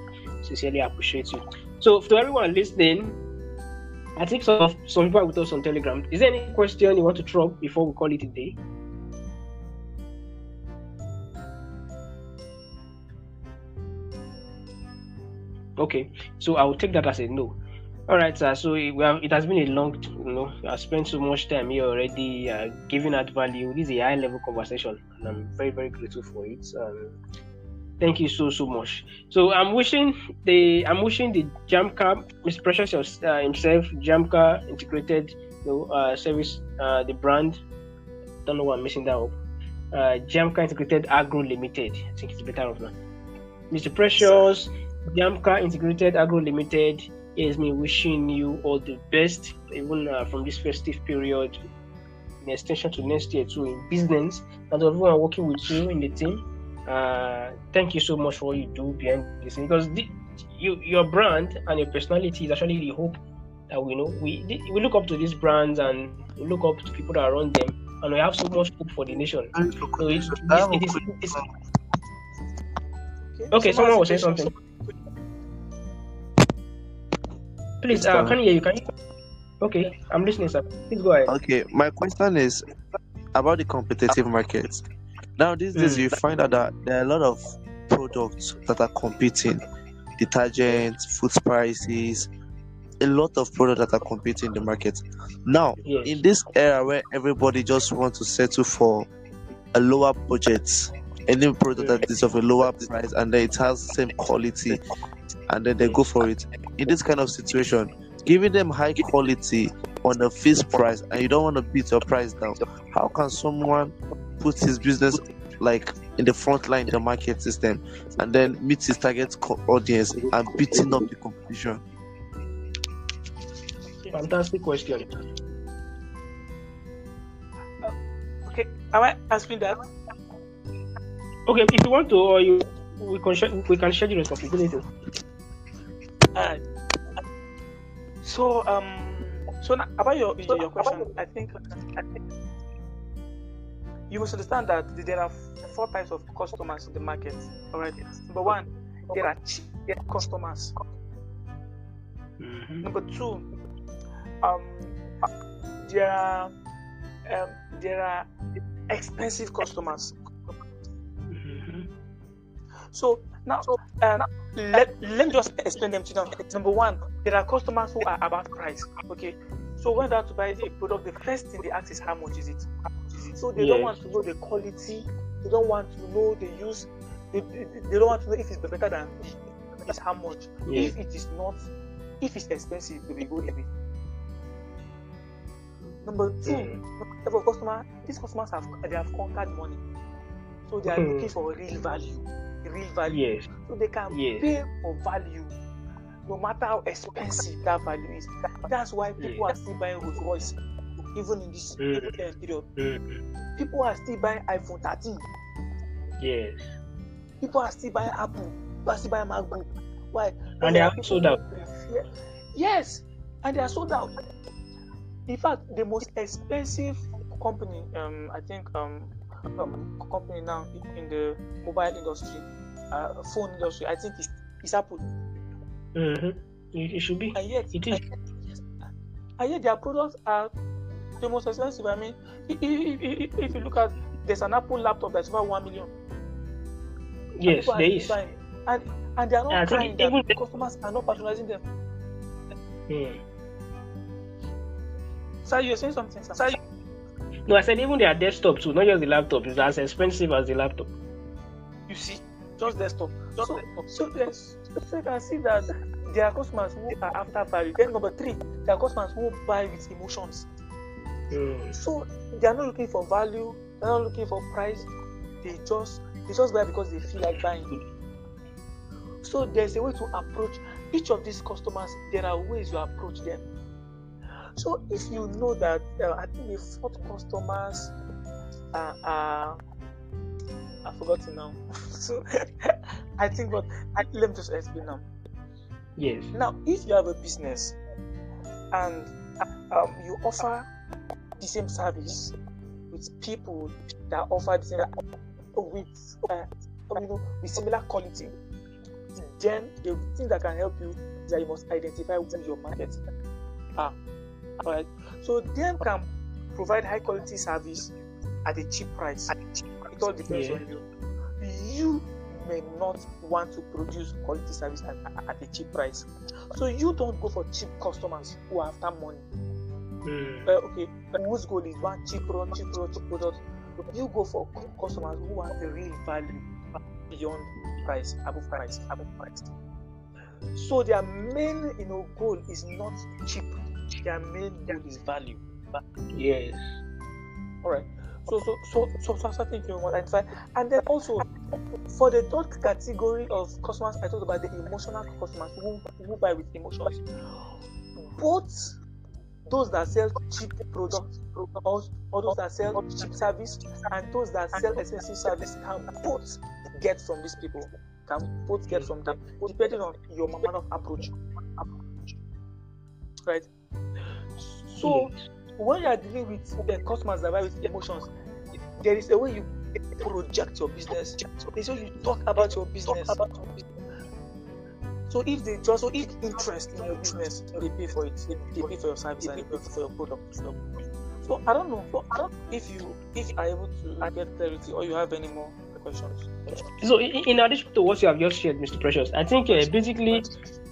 sincerely appreciate you. So, to everyone listening, I think some of some people are with us on Telegram. Is there any question you want to throw before we call it a day? Okay, so I will take that as a no. All right, sir. So it, we have, it has been a long, you know, I spent so much time here already, uh, giving that value. This is a high-level conversation, and I'm very, very grateful for it. Um, thank you so, so much. So I'm wishing the, I'm wishing the Jamka, Mr. Precious uh, himself, Jamka integrated, you know, uh, service, uh, the brand. Don't know why I'm missing that up. Uh, Jamka integrated Agro Limited. I think it's better off now. Mr. Precious, Jamka Integrated Agro Limited is me wishing you all the best, even uh, from this festive period, in extension to next year too, in business, and everyone working with you in the team. Uh, thank you so much for what you do behind this because the, you, your brand and your personality is actually the hope that we know. We we look up to these brands and we look up to people that are around them, and we have so much hope for the nation. So it's, I have a it it question. Okay, someone was saying something. Please, uh, can you hear you? Can you? Okay, I'm listening, sir. Please go ahead. Okay, my question is about the competitive market. Now, these days, Hmm. you find out that there are a lot of products that are competing detergents, food spices, a lot of products that are competing in the market. Now, Yes. in this era where everybody just wants to settle for a lower budget, any product that is of a lower price and then it has the same quality, and then they go for it. In this kind of situation, giving them high quality on a fixed price and you don't want to beat your price down, how can someone put his business like in the front line in the market system and then meet his target audience and beating up the competition? Fantastic question. Okay, am I answering that? Okay, if you want to, or you, we can share, we can share the responsibility. Alright. So um, so now, about your your your question, I think I think you must understand that there are four types of customers in the market. All right. Number one, there are cheap customers. Mhm. Number two, um, there are um, there are expensive customers. So now, um, let, let me just explain them to you. Number one, there are customers who are about price. Okay, so when they have to buy a product, the first thing they ask is how much is it. So they don't want to know the quality. They don't want to know the use. They, they, they don't want to know if it's better than. It's how much. Yeah. If it is not, if it's expensive, they will go away. Number two, type of customer, these customers have they have conquered money, so they are Mhm. looking for real value, real value. Yes. So they can Yes. pay for value, no matter how expensive that value is. That's why people Yeah. are still buying Rolls Royce, even in this Mm. period. Mhm. People are still buying iPhone 13. Yes. People are still buying Apple. People are still buying MacBook. Why? And they are sold out. Yes, and they are sold out. In fact, the most expensive company, um, I think, um, company now in the mobile industry, uh, phone industry, I think is, is Apple. Mhm. It, it should be. And yet, It is. and yet- their products are the most expensive. I mean, if, if, if, if you look at, there's an Apple laptop that's about one million. Yes, people are there still is. buying. And and they are not think crying that even- the customers are not patronizing them. Mm. Sir, you're saying something, sir. No, I said even their desktop too, not just the laptop. It's as expensive as the laptop. You see, just desktop. Just So, so, yes, so you can see that there are customers who are after value. Then number three, there are customers who buy with emotions. Mm. So they are not looking for value. They're not looking for price. They just they just buy because they feel like buying. So there's a way to approach each of these customers. There are ways you approach them. So if you know that uh, I think the fourth customers are, are I forgot forgotten now. so I think what I, let me just explain now. Yes. Now, if you have a business and um, you offer the same service with people that offer the same with uh, you know with similar quality, then the thing that can help you is that you must identify who your market are. Alright, so them can provide high quality service at a cheap price. It all depends Yeah. on you. You may not want to produce quality service at, at a cheap price. So you don't go for cheap customers who are after money. Mm. Uh, okay, whose goal is one cheap product, cheap product, cheap product. You go for customers who want the real value beyond price, above price, above price. So their main, you know, goal is not cheap. Main goal is value. Yes. All right. So so so so so something you want to identify, and then also for the third category of customers, I talked about the emotional customers who, who buy with emotions. Both those that sell cheap products, or, or those that sell cheap service, and those that sell expensive service can both get from these people. Can both get from them, depending on your manner of approach. Right. So when you are dealing with the customers that with emotions, there is a way you project your business. There's a way you talk about your business. So if they just so if interest in your business, they pay for it. They, they pay for your service and they pay for your product. So I don't know. So I don't if you if you are able to get clarity or you have any more questions. So, in addition to what you have just shared, Mr. Precious, I think uh, basically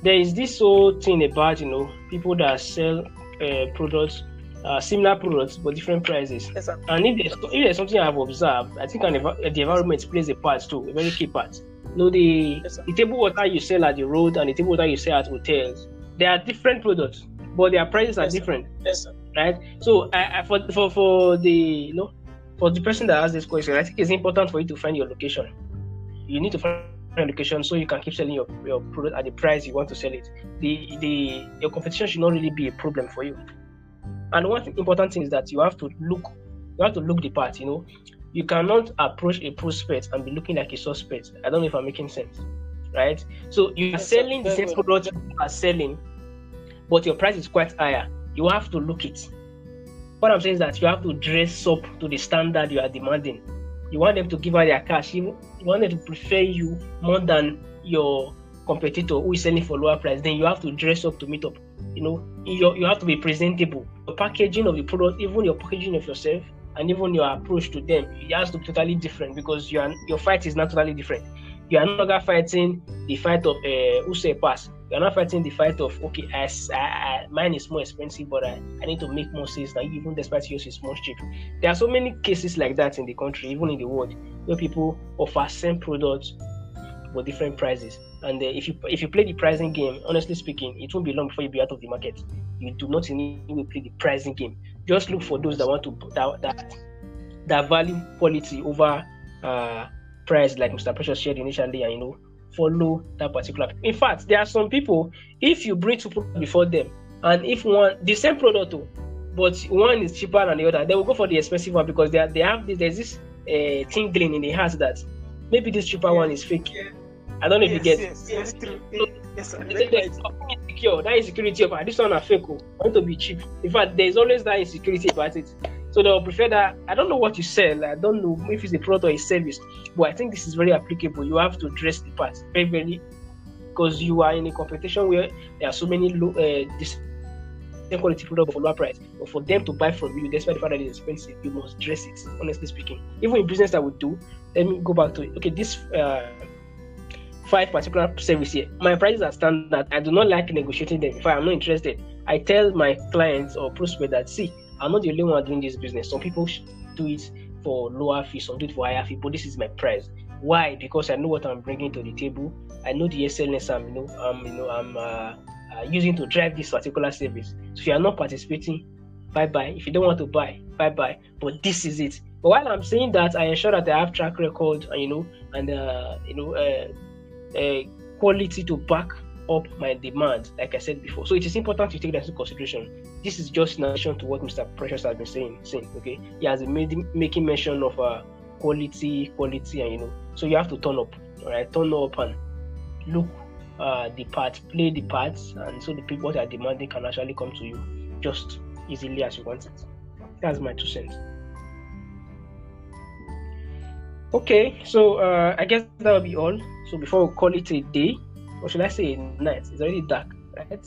there is this whole thing about you know people that sell uh, products, uh, similar products but different prices. Yes, and if there's, if there's something I've observed, I think an, the environment plays a part too, a very key part. You know, the yes, the table water you sell at the road and the table water you sell at hotels, they are different products, but their prices are yes, different. Yes, right? So, I, I, for for for the you know for the person that has this question, I think it's important for you to find your location. You need to find a location so you can keep selling your, your product at the price you want to sell it. The the your competition should not really be a problem for you. And one important thing is that you have to look you have to look the part, you know. You cannot approach a prospect and be looking like a suspect. I don't know if I'm making sense. Right? So you are selling the same product you are selling, but your price is quite higher. You have to look it. What I'm saying is that you have to dress up to the standard you are demanding. You want them to give out their cash. You, want them to prefer you more than your competitor who is selling for lower price. Then you have to dress up to meet up. You know, you, you have to be presentable. The packaging of the product, even your packaging of yourself, and even your approach to them, it has to be totally different because you are, your fight is not totally different. You are no longer fighting the fight of uh, who say pass. You are not fighting the fight of okay, as I, I, mine is more expensive, but I, I need to make more sales you, even despite yours is more cheap. There are so many cases like that in the country, even in the world, where people offer same products but different prices. And uh, if you if you play the pricing game, honestly speaking, it won't be long before you be out of the market. You do not need to play the pricing game. Just look for those that want to that that, that value quality over uh, price, like Mr. Precious shared initially, and you know follow that particular. In fact, there are some people. If you bring two products before them, and if one the same product, but one is cheaper than the other, they will go for the expensive one because they are, they have this, there's this uh, tingling in the heart that maybe this cheaper one is fake. I don't know if you get. yes, yes, true. Yes, Very say right. that insecure. That insecurity about this one are fake. Oh, I want to be cheap. In fact, there's always that insecurity about it. So they'll prefer that. I don't know what you sell. I don't know if it's a product or a service, but I think this is very applicable. You have to dress the part very, very, because you are in a competition where there are so many low, uh, same quality product for lower price. But for them to buy from you, despite the fact that it's expensive, you must dress it. Honestly speaking, even in business that we do, let me go back to it. Okay, this. Uh, five particular service here. My prices are standard. I do not like negotiating them. If I am not interested, I tell my clients or prospect that see, I'm not the only one doing this business. Some people do it for lower fee, some do it for higher fee, but this is my price. Why? Because I know what I'm bringing to the table. I know the SLS I'm, you know, I'm, you know, I'm uh, uh, using to drive this particular service. So if you are not participating, bye bye. If you don't want to buy, bye bye. But this is it. But while I'm saying that, I ensure that I have track record, and you know, and uh, you know, uh, uh, quality to back up my demand, like I said before. So it is important to take that into consideration. This is just in addition to what Mr. Precious has been saying. saying okay, he has been made, making mention of uh, quality, quality, and you know, so you have to turn up, all right? Turn up and look uh, the part, play the parts, and so the people that are demanding can actually come to you just easily as you want it. That's my two cents. Okay, so uh, I guess that will be all. So before we call it a day, or should I say night? It's already dark, right?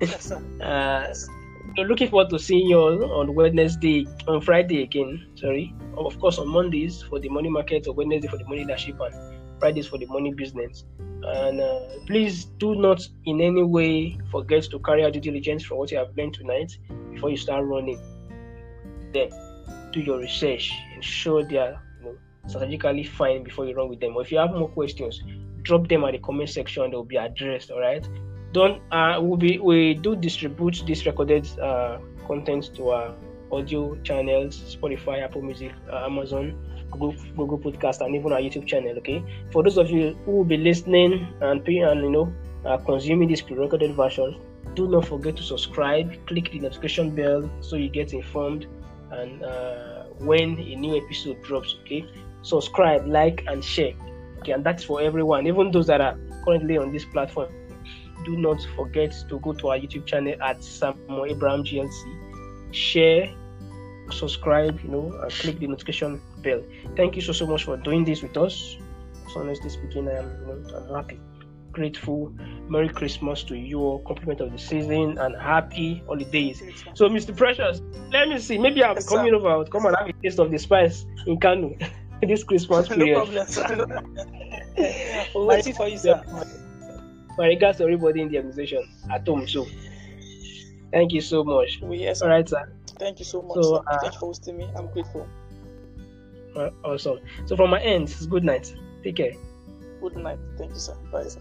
Yes, sir. uh, so looking forward to seeing you all on Wednesday, on Friday again. Sorry, of course on Mondays for the money market, or Wednesday for the money leadership, and Fridays for the money business. And uh, please do not in any way forget to carry out due diligence for what you have learned tonight before you start running. Then do your research, ensure they are you know, strategically fine before you run with them. Or if you have more questions, drop them at the comment section. They'll be addressed. All right. Don't uh we be we do distribute this recorded uh content to our audio channels, Spotify, Apple Music, uh, Amazon, Google, Google Podcast, and even our YouTube channel. Okay. For those of you who will be listening and pay and you know uh, consuming this pre-recorded version, do not forget to subscribe. Click the notification bell so you get informed and uh, when a new episode drops. Okay. Subscribe, like, and share. Okay, and that's for everyone, even those that are currently on this platform. Do not forget to go to our YouTube channel at Samuel Abraham GLC. Share, subscribe, you know, and click the notification bell. Thank you so so much for doing this with us. So honestly speaking, I am I'm happy. grateful. Merry Christmas to you, compliment of the season, and happy holidays. So, Mr. Precious, let me see. Maybe I'm Yes, sir. coming over. Come and have a taste of the spice in Kano this Christmas no period. problem, sir. Waiting for you, sir. My regards to everybody in the organization at home. So, thank you so much. We yes, All right, sir. Thank you so much. So, uh, Thank you for hosting me. I'm grateful. Uh, awesome. So, from my end, it's good night. Take care. Good night. Thank you, sir. Bye, sir.